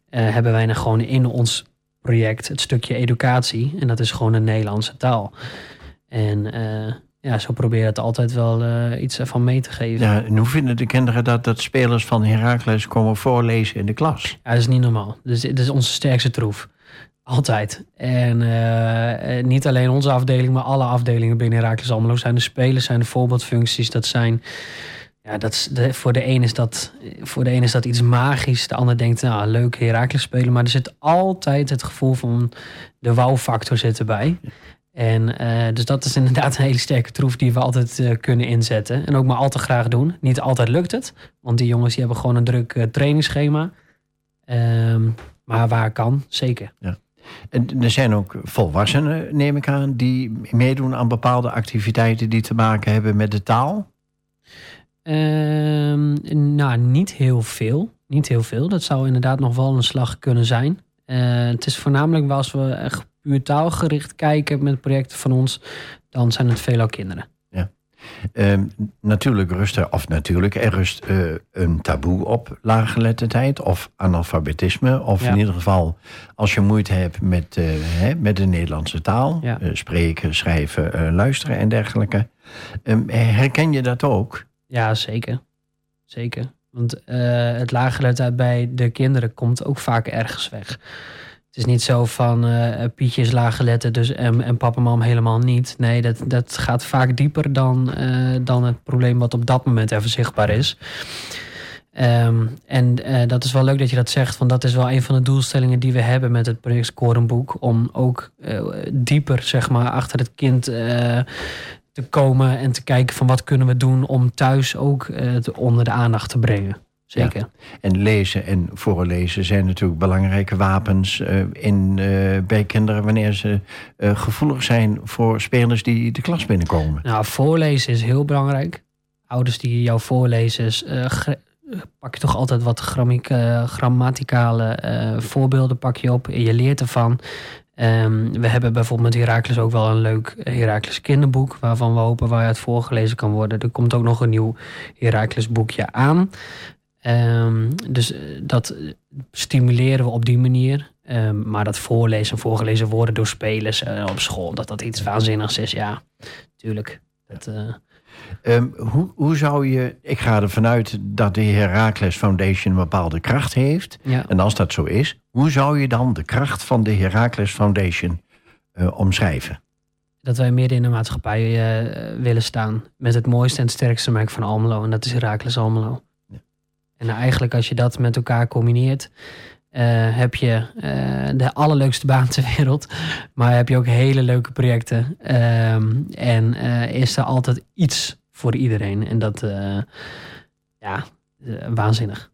eh, hebben wij dan gewoon in ons project het stukje educatie. En dat is gewoon een Nederlandse taal. En ja, zo probeer je het altijd wel eh, iets ervan mee te geven. Ja.
Ja, en hoe vinden de kinderen dat, dat spelers van Heracles komen voorlezen in de klas?
dat is niet normaal. Dus dit is onze sterkste troef. Altijd. En eh, eh, niet alleen onze afdeling, maar alle afdelingen binnen Heracles Almelo zijn de spelers, zijn de voorbeeldfuncties. Dat zijn, ja, dat is de, voor, de een is dat, voor de een is dat iets magisch. De ander denkt, nou, leuk Heracles spelen. Maar er zit altijd het gevoel van de wow-factor zit erbij. En eh, dus dat is inderdaad een hele sterke troef die we altijd eh, kunnen inzetten. En ook maar al te graag doen. Niet altijd lukt het, want die jongens die hebben gewoon een druk eh, trainingsschema. Ehm, maar waar kan, zeker.
En er zijn ook volwassenen, neem ik aan, die meedoen aan bepaalde activiteiten die te maken hebben met de taal.
Ehm, nou, niet heel veel. Niet heel veel. Dat zou inderdaad nog wel een slag kunnen zijn. Het is voornamelijk als we echt puur taalgericht kijken met projecten van ons, dan zijn het veelal kinderen.
Ehm, natuurlijk rust er, of natuurlijk, er rust eh, een taboe op laaggeletterdheid of analfabetisme. Of
Ja.
in ieder geval, als je moeite hebt met, eh, hè, met de Nederlandse taal,
Ja.
eh, spreken, schrijven, luisteren en dergelijke. Ehm, herken je dat ook?
Ja, zeker. Zeker. Want het laaggeletterdheid bij de kinderen komt ook vaak ergens weg. Het is niet zo van eh Pietje is laaggeletterd dus, en, en papa en mam helemaal niet. Nee, dat, dat gaat vaak dieper dan, eh, dan het probleem wat op dat moment even zichtbaar is. Ehm, en eh, dat is wel leuk dat je dat zegt, want dat is wel een van de doelstellingen die we hebben met het project Scorenboek. Om ook dieper zeg maar, achter het kind te komen en te kijken van wat kunnen we doen om thuis ook het onder de aandacht te brengen. Zeker.
En lezen en voorlezen zijn natuurlijk belangrijke wapens eh, in, eh, bij kinderen wanneer ze eh, gevoelig zijn voor spelers die de klas binnenkomen.
Nou, voorlezen is heel belangrijk. Ouders die jou voorlezen, pak je toch altijd wat grammaticale voorbeelden pak je op. Je leert ervan. Ehm, we hebben bijvoorbeeld met Heracles ook wel een leuk Heracles kinderboek... waarvan we hopen waaruit voorgelezen kan worden. Er komt ook nog een nieuw Heracles boekje aan. Ehm, dus eh, dat stimuleren we op die manier. Ehm, maar dat voorlezen en voorgelezen worden door spelers eh, op school... dat dat iets waanzinnigs is, ja, tuurlijk. Dat, eh,
Ehm, hoe, hoe zou je, ik ga ervan uit dat de Heracles Foundation een bepaalde kracht heeft.
ja.
En als dat zo is, hoe zou je dan de kracht van de Heracles Foundation eh, omschrijven?
dat wij midden in de maatschappij eh, willen staan. Met het mooiste en het sterkste merk van Almelo. En dat is Heracles Almelo. En nou, eigenlijk als je dat met elkaar combineert... eh, heb je eh, de allerleukste baan ter wereld. Maar heb je ook hele leuke projecten. Ehm, en eh, is er altijd iets voor iedereen. En dat, ja, waanzinnig.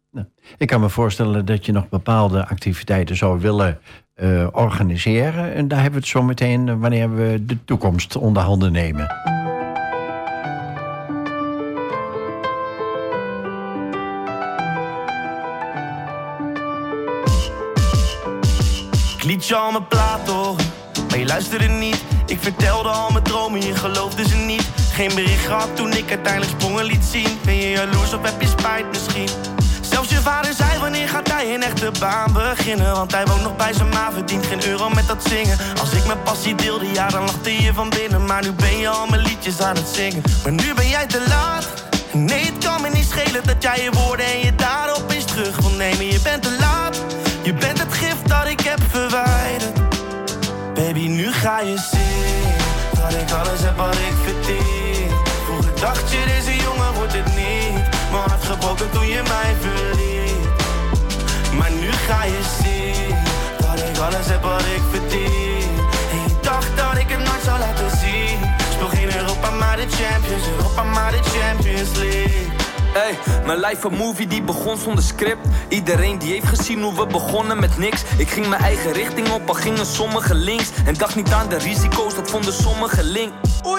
Ik kan me voorstellen dat je nog bepaalde activiteiten zou willen organiseren. En daar hebben we het zo meteen wanneer we de toekomst onder handen nemen.
Liet je al mijn plaat horen, maar je luisterde niet. Ik vertelde al mijn dromen, je geloofde ze niet. Geen bericht gehad toen ik uiteindelijk sprongen liet zien. Ben je jaloers of heb je spijt misschien? Zelfs je vader zei wanneer gaat hij een echte baan beginnen Want hij woont nog bij zijn ma, verdient geen euro met dat zingen Als ik mijn passie deelde, ja dan lachte je van binnen Maar nu ben je al mijn liedjes aan het zingen Maar nu ben jij te laat Nee, het kan me niet schelen dat jij je woorden en je daden opeens terug wil nemen Je bent te laat, ga je zien Dat ik alles heb wat ik verdien. Vroeger dacht je, deze jongen wordt het niet? Mijn hart gebroken toen je mij verliet. Maar nu ga je zien Dat ik alles heb wat ik verdien. En je dacht dat ik het nooit zou laten zien. Speel geen Europa, maar de Champions Europa, maar de Champions League
Hey, mijn life een movie die begon zonder script. Iedereen die heeft gezien hoe we begonnen met niks. Ik ging mijn eigen richting op, al gingen sommigen links. En dacht niet aan de risico's, dat vonden sommigen link.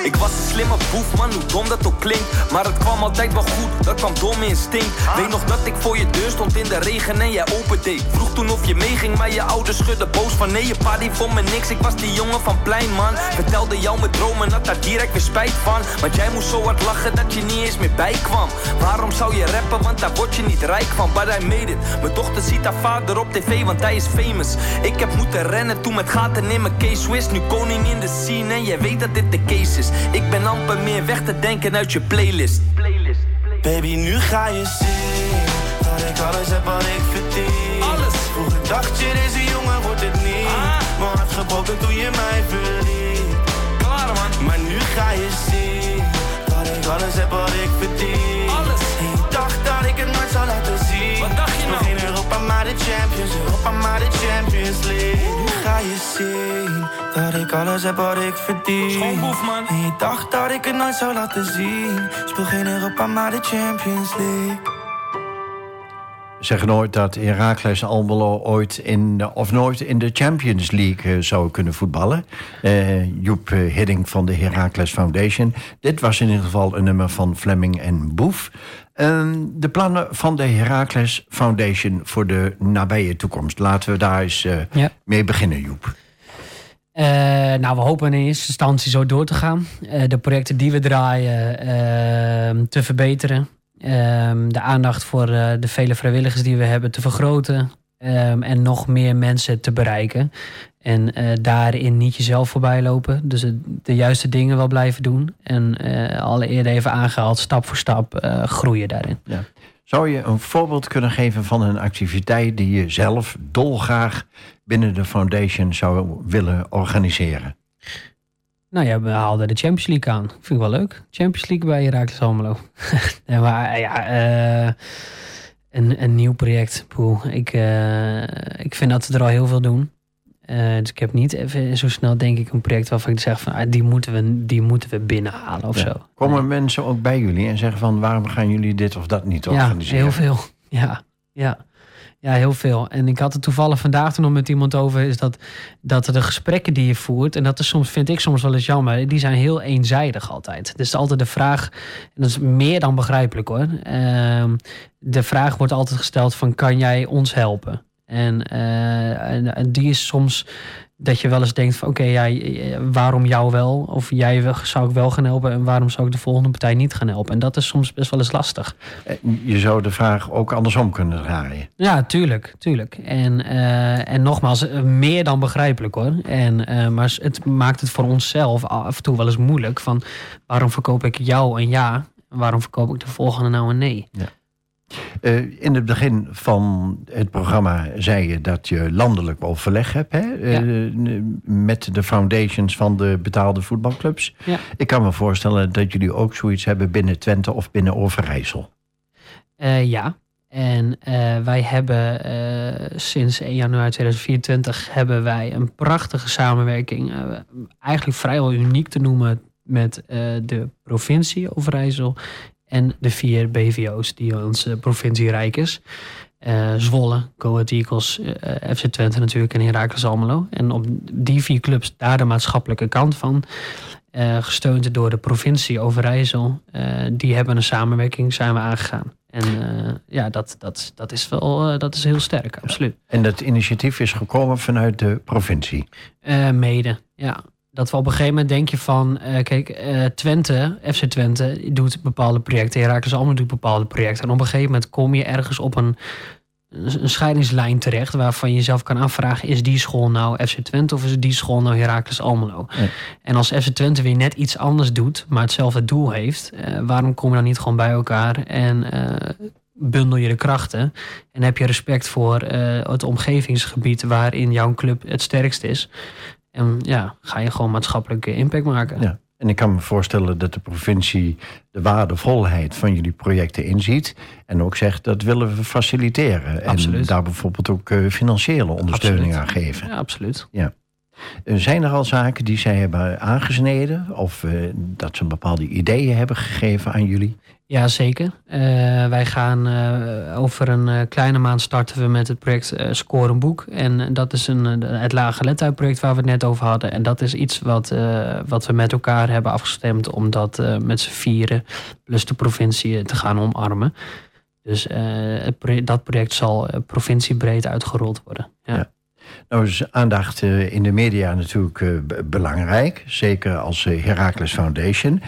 Ik was een slimme boef, man, hoe dom dat ook klinkt. Maar het kwam altijd wel goed, dat kwam dom instinct. Weet nog dat ik voor je deur stond in de regen en jij opendeed. Vroeg toen of je meeging, maar je ouders schudden boos van nee, je pa die vond me niks. Ik was die jongen van plein, man. Vertelde jou mijn dromen, had daar direct weer spijt van. Want jij moest zo hard lachen dat je niet eens meer bijkwam. Waarom zou je rappen, want daar word je niet rijk van. But I made it. Mijn dochter ziet haar vader op tv, want hij is famous. Ik heb moeten rennen toen met gaten in mijn case Swiss. Nu koning in de scene en jij weet dat dit de case is. Ik ben amper meer weg te denken uit je playlist.
Baby, nu ga je zien Dat ik alles heb wat ik verdien
Alles.
Vroeger dacht je, deze jongen wordt het niet
Ah.
Mijn hart gebroken toen je mij verliet
Klaar man.
Maar nu ga je zien Dat ik alles heb wat ik verdien Champions Europa, maar de Champions League. Nu ga je zien Dat ik alles heb wat ik verdien.
Schoonboef, man.
En je dacht dat ik het nooit zou laten zien. Speel geen Europa, maar de Champions League
Zeggen nooit dat Heracles Almelo ooit in, of nooit in de Champions League eh, zou kunnen voetballen. Eh, Joep eh, Hidding van de Heracles Foundation. Dit was in ieder geval een nummer van Fleming en Boef. Ehm, de plannen van de Heracles Foundation voor de nabije toekomst. Laten we daar eens
Ja.
mee beginnen, Joep.
Nou, we hopen in eerste instantie zo door te gaan. De projecten die we draaien te verbeteren. Ehm, de aandacht voor eh, de vele vrijwilligers die we hebben te vergroten. Ehm, en nog meer mensen te bereiken. En eh, daarin niet jezelf voorbij lopen. Dus de juiste dingen wel blijven doen. En eh, al eerder even aangehaald, stap voor stap groeien daarin.
Zou je een voorbeeld kunnen geven van een activiteit die je zelf dolgraag binnen de foundation zou willen organiseren?
Nou ja, we haalden de Champions League aan. Vind ik wel leuk. Champions League bij Heracles Almelo. nee, maar ja, eh, een, een nieuw project. Poeh, ik, eh, ik vind dat we er al heel veel doen. Eh, dus ik heb niet even zo snel, denk ik, een project waarvan ik zeg van ah, die, moeten we, die moeten we binnenhalen of
Ja.
zo.
Komen mensen ook bij jullie en zeggen van waarom gaan jullie dit of dat niet
Ja,
organiseren?
heel veel. Ja, ja. Ja, heel veel. En ik had het toevallig vandaag nog met iemand over, is dat, dat de gesprekken die je voert, en dat is soms, vind ik soms wel eens jammer, die zijn heel eenzijdig altijd. Dus altijd de vraag, en dat is meer dan begrijpelijk hoor. Ehm, de vraag wordt altijd gesteld van, kan jij ons helpen? En, eh, en, en die is soms dat je wel eens denkt van oké, ja, eh, waarom jou wel? Of jij zou ik wel gaan helpen en waarom zou ik de volgende partij niet gaan helpen? En dat is soms best wel eens lastig.
Eh, Je zou de vraag ook andersom kunnen draaien.
Ja, tuurlijk, tuurlijk. En, eh, en nogmaals, eh, meer dan begrijpelijk hoor. En, maar het maakt het voor onszelf af en toe wel eens moeilijk. Van waarom verkoop ik jou een ja? En waarom verkoop ik de volgende nou een nee?
Eh, in het begin van het programma zei je dat je landelijk overleg hebt hè? Eh, met de foundations van de betaalde voetbalclubs.
Ja.
Ik kan me voorstellen dat jullie ook zoiets hebben binnen Twente of binnen Overijssel.
Eh, ja. En wij hebben sinds 1 januari 2024 hebben wij een prachtige samenwerking, eigenlijk vrijwel uniek te noemen, met de provincie Overijssel en de vier BVO's die onze provincie rijk is. Eh, Zwolle, Go Ahead Eagles, eh, FC Twente natuurlijk en Heracles Almelo. En op die vier clubs daar de maatschappelijke kant van. eh, gesteund door de provincie Overijssel. eh, die hebben een samenwerking, zijn we aangegaan. En eh, ja, dat, dat, dat is wel eh, dat is heel sterk, absoluut.
En dat initiatief is gekomen vanuit de provincie.
Eh, mede, ja. Dat we op een gegeven moment denk je van... eh, kijk, eh, Twente, FC Twente doet bepaalde projecten. Herakles allemaal doet bepaalde projecten. En op een gegeven moment kom je ergens op een, een scheidingslijn terecht... waarvan je jezelf kan afvragen... is die school nou FC Twente of is die school nou Herakles Almelo?
Ja.
En als FC Twente weer net iets anders doet... maar hetzelfde doel heeft... eh, waarom kom je dan niet gewoon bij elkaar... en eh, bundel je de krachten... en heb je respect voor eh, het omgevingsgebied... waarin jouw club het sterkst is... En ja, ga je gewoon maatschappelijke impact maken.
Ja. En ik kan me voorstellen dat de provincie de waardevolheid van jullie projecten inziet. En ook zegt dat willen we faciliteren. En daar bijvoorbeeld ook eh, financiële ondersteuning
Absoluut.
aan geven.
Ja, absoluut.
Eh, Zijn er al zaken die zij hebben aangesneden? Of eh, dat ze bepaalde ideeën hebben gegeven aan jullie?
Ja, zeker. Eh, wij gaan eh, over een kleine maand starten we met het project eh Score een Boek. En dat is een, het Lage Lettuig project waar we het net over hadden. En dat is iets wat, wat we met elkaar hebben afgestemd om dat met z'n vieren plus de provincie te gaan omarmen. Dus het dat project zal provinciebreed uitgerold worden. Ja.
Ja. Nou is aandacht eh, in de media natuurlijk eh, belangrijk. Zeker als eh, Heracles Foundation.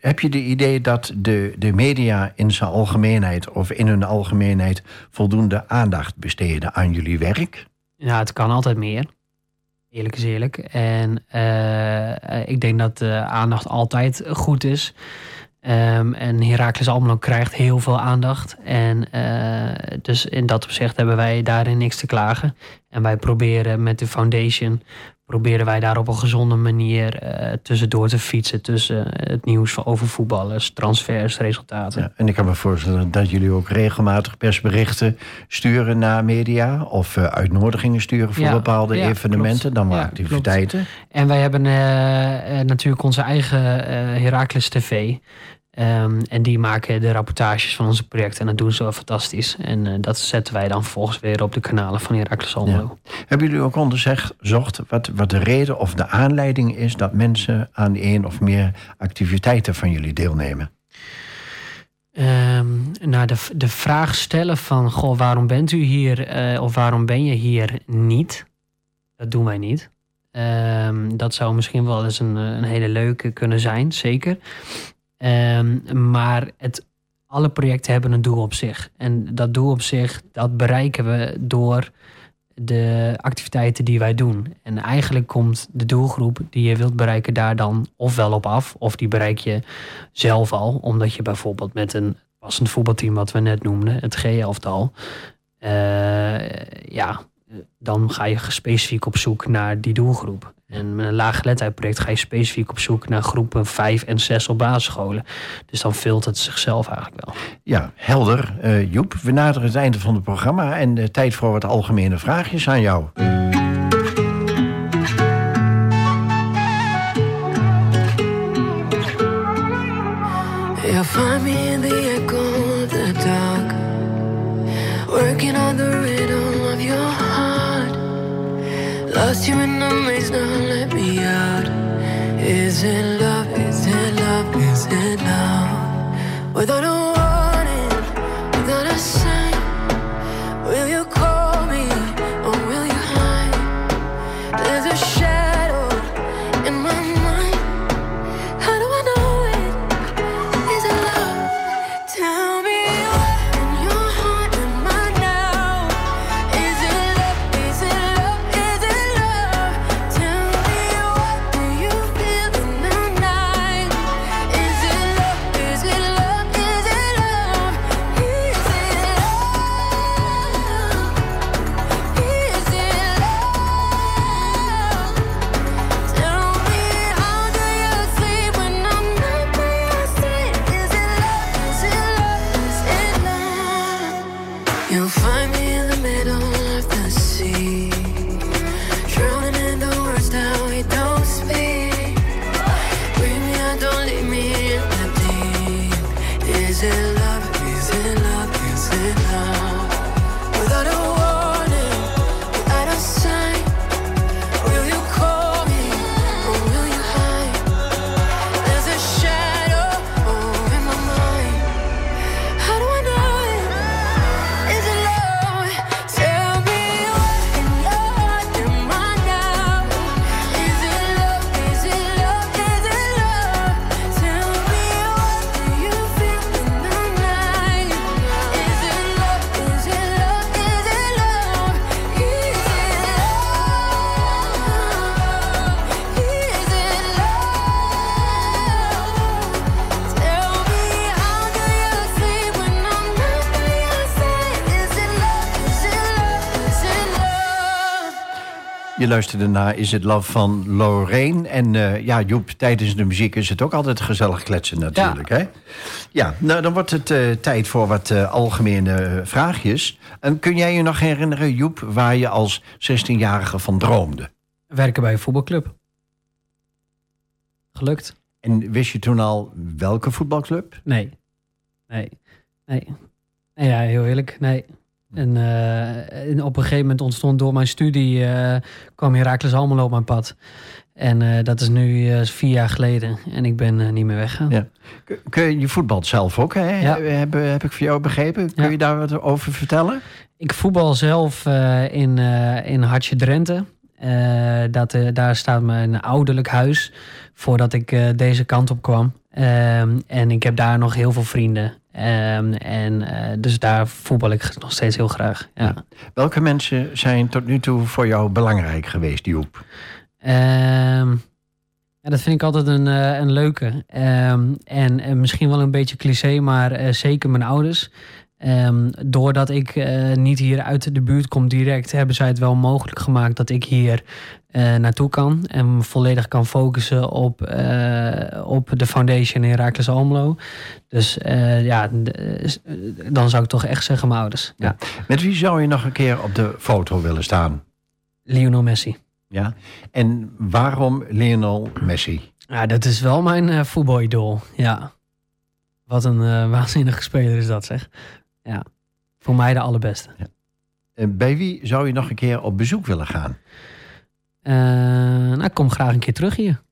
Heb je de idee dat de, de media in zijn algemeenheid... of in hun algemeenheid voldoende aandacht besteden aan jullie werk?
Ja, het kan altijd meer. Eerlijk is eerlijk. En ik denk dat aandacht altijd goed is. Ehm, en Heracles Almelo krijgt heel veel aandacht. En eh, dus in dat opzicht hebben wij daarin niks te klagen. En wij proberen met de foundation... proberen wij daar op een gezonde manier eh, tussendoor te fietsen... tussen het nieuws van over voetballers, transfers, resultaten.
Ja, en ik kan me voorstellen dat jullie ook regelmatig persberichten sturen naar media... of eh, uitnodigingen sturen voor
Ja,
bepaalde
ja,
evenementen,
klopt.
dan wel
Ja,
activiteiten.
En wij hebben natuurlijk onze eigen Heracles TV. Ehm, en die maken de rapportages van onze projecten. En dat doen ze wel fantastisch. En eh, dat zetten wij dan vervolgens weer op de kanalen van Heracles Almelo.
Hebben jullie ook onderzocht wat, wat de reden of de aanleiding is... dat mensen aan één of meer activiteiten van jullie deelnemen?
Ehm, nou, de, de vraag stellen van... Goh, waarom bent u hier? eh, of waarom ben je hier niet? Dat doen wij niet. Ehm, dat zou misschien wel eens een, eh, een hele leuke kunnen zijn, zeker. Ehm, maar het, alle projecten hebben een doel op zich. En dat doel op zich, dat bereiken we door de activiteiten die wij doen. En eigenlijk komt de doelgroep die je wilt bereiken daar dan ofwel op af... of die bereik je zelf al, omdat je bijvoorbeeld met een passend voetbalteam... wat we net noemden, het G-elftal... eh, ja, dan ga je specifiek op zoek naar die doelgroep. En met een laaggeletheid project ga je specifiek op zoek naar groepen 5 en 6 op basisscholen. Dus dan vult het zichzelf eigenlijk wel.
Ja, helder. Eh, Joep, we naderen het einde van het programma... en de tijd voor wat algemene vraagjes aan jou.
You in the maze, now let me out. Is it love? Is it love? Is it love? Without a
luisterde naar Is It Love van Lorraine. En eh, ja, Joep, tijdens de muziek is het ook altijd gezellig kletsen natuurlijk. Ja, hè? ja nou dan wordt het eh, tijd voor wat eh, algemene vraagjes. En kun jij je nog herinneren, Joep, waar je als 16-jarige van droomde?
Werken bij een voetbalclub. Gelukt?
En wist je toen al welke voetbalclub?
Nee. Nee. Nee. nee ja, heel eerlijk, nee. En, eh, en op een gegeven moment ontstond door mijn studie... eh, kwam Herakles Almelo op mijn pad. En eh, dat is nu vier jaar geleden. En ik ben niet meer weggegaan.
Ja. Kun- je, je voetbalt zelf ook, hè?
Ja.
Heb, heb ik voor jou begrepen? Kun
Ja.
je daar wat over vertellen?
Ik voetbal zelf in, in Hartje Drenthe. Dat, daar staat mijn ouderlijk huis voordat ik deze kant op kwam. Ehm, en ik heb daar nog heel veel vrienden. Ehm, en eh, dus daar voetbal ik nog steeds heel graag. Ja.
Welke mensen zijn tot nu toe voor jou belangrijk geweest, Joep?
Ehm, ja, dat vind ik altijd een, eh, een leuke. Ehm, en, en misschien wel een beetje cliché, maar eh, zeker mijn ouders. Ehm, doordat ik eh, niet hier uit de buurt kom direct, hebben zij het wel mogelijk gemaakt dat ik hier eh, naartoe kan. En me volledig kan focussen op, eh, op de foundation in Herakles Almelo. Dus ja, dan zou ik toch echt zeggen mijn ouders. Ja.
Met wie zou je nog een keer op de foto willen staan?
Lionel Messi.
Ja. En waarom Lionel Messi?
Ja, dat is wel mijn voetbalidool. Ja. Wat een waanzinnige speler is dat, zeg. Ja. Voor mij de allerbeste.
En bij wie zou je nog een keer op bezoek willen gaan?
Eh, nou, ik kom graag een keer terug hier.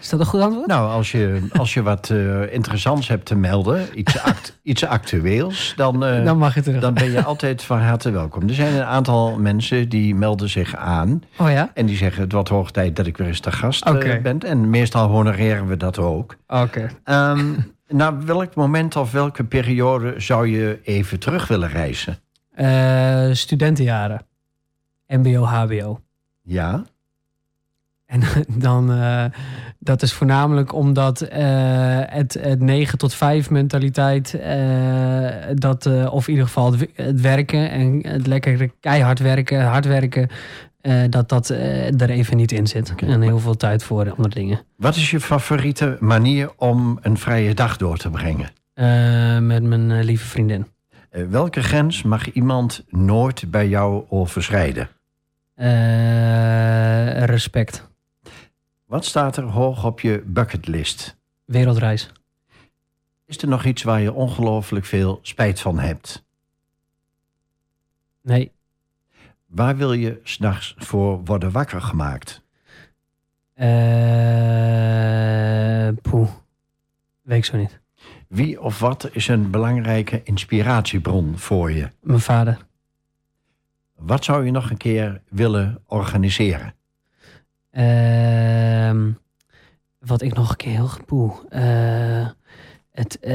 Is dat een goed antwoord?
Nou, als je, als je wat eh, interessants hebt te melden, iets, act- iets actueels, dan, eh,
Dan mag je terug.
dan ben je altijd van harte welkom. Er zijn een aantal mensen die melden zich aan
Oh ja?
en die zeggen het wordt hoog tijd dat ik weer eens te gast eh, ben. En meestal honoreren we dat ook.
Oké.
Ehm naar welk moment of welke periode zou je even terug willen reizen?
Eh, studentenjaren. MBO, HBO.
Ja,
En dan, eh, dat is voornamelijk omdat eh, het, het 9 tot 5 mentaliteit, dat, of in ieder geval het, het werken en het lekker keihard werken, hard werken, eh, dat dat eh, er even niet in zit. En heel veel tijd voor andere dingen.
Wat is je favoriete manier om een vrije dag door te brengen?
Eh, met mijn lieve vriendin.
Welke grens mag iemand nooit bij jou overschrijden?
Respect.
Wat staat er hoog op je bucketlist?
Wereldreis.
Is er nog iets waar je ongelooflijk veel spijt van hebt?
Nee.
Waar wil je s'nachts voor worden wakker gemaakt?
Eh poeh. Weet ik zo niet.
Wie of wat is een belangrijke inspiratiebron voor je?
Mijn vader.
Wat zou je nog een keer willen organiseren?
Ehm, wat ik nog een keer heel poeh. Eh, het, eh,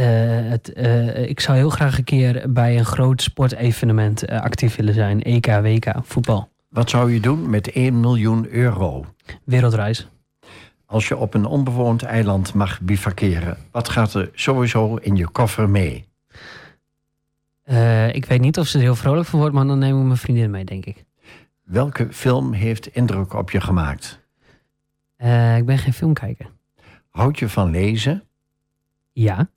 het, eh, ik zou heel graag een keer bij een groot sportevenement eh, actief willen zijn. EK, WK, voetbal.
Wat zou je doen met 1 miljoen euro?
Wereldreis.
Als je op een onbewoond eiland mag bivakeren, wat gaat er sowieso in je koffer mee?
Ik weet niet of ze er heel vrolijk van wordt, maar dan neem ik mijn vriendin mee, denk ik.
Welke film heeft indruk op je gemaakt?
Ik ben geen filmkijker.
Houd je van lezen?
Ja.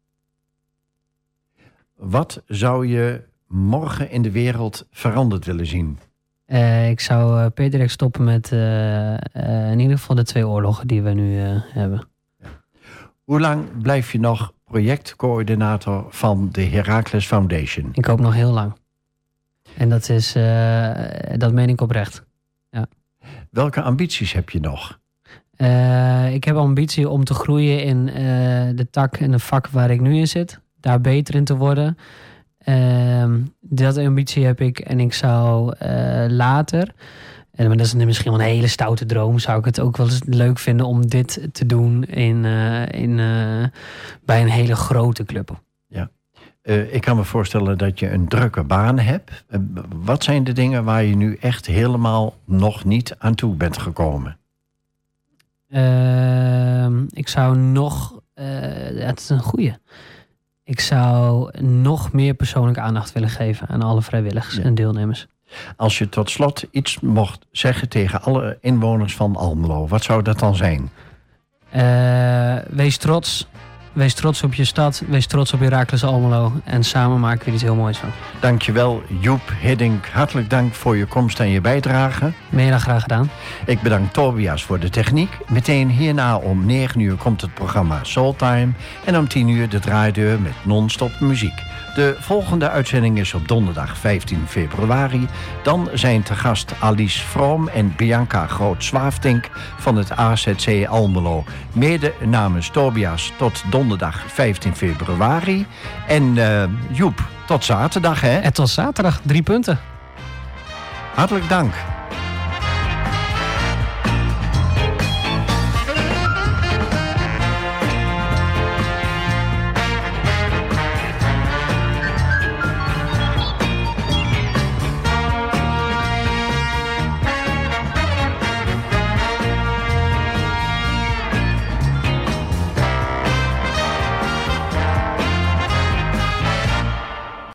Wat zou je morgen in de wereld veranderd willen zien?
Eh, ik zou eh, per direct stoppen met eh, in ieder geval de twee oorlogen die we nu hebben.
Hoe lang blijf je nog projectcoördinator van de Heracles Foundation.
Ik hoop nog heel lang. En dat, is, dat meen ik oprecht.
Welke ambities heb je nog?
Eh, ik heb ambitie om te groeien in eh, de tak en de vak waar ik nu in zit. Daar beter in te worden. Ehm, dat ambitie heb ik en ik zou eh, later, en dat is misschien wel een hele stoute droom, zou ik het ook wel eens leuk vinden om dit te doen in, in, bij een hele grote club.
Eh, ik kan me voorstellen dat je een drukke baan hebt. Wat zijn de dingen waar je nu echt helemaal nog niet aan toe bent gekomen?
Ehm, ik zou nog, eh, het is een goeie. Ik zou nog meer persoonlijke aandacht willen geven aan alle vrijwilligers
Ja.
en deelnemers.
Als je tot slot iets mocht zeggen tegen alle inwoners van Almelo, wat zou dat dan zijn?
Eh, wees trots. Wees trots op je stad. Wees trots op Heracles Almelo. En samen maken we er iets heel moois van.
Dankjewel Joep Hiddink. Hartelijk dank voor je komst en je bijdrage.
Meer dan graag gedaan.
Ik bedank Tobias voor de techniek. Meteen hierna om 9 uur komt het programma Soultime. En om 10 uur de draaideur met non-stop muziek. De volgende uitzending is op donderdag 15 februari. Dan zijn te gast Alice Vroom en Bianca Groot-Zwaafdink van het AZC Almelo. Mede namens Tobias tot donderdag 15 februari. En eh, Joep, tot zaterdag hè.
En tot zaterdag. Drie punten.
Hartelijk dank.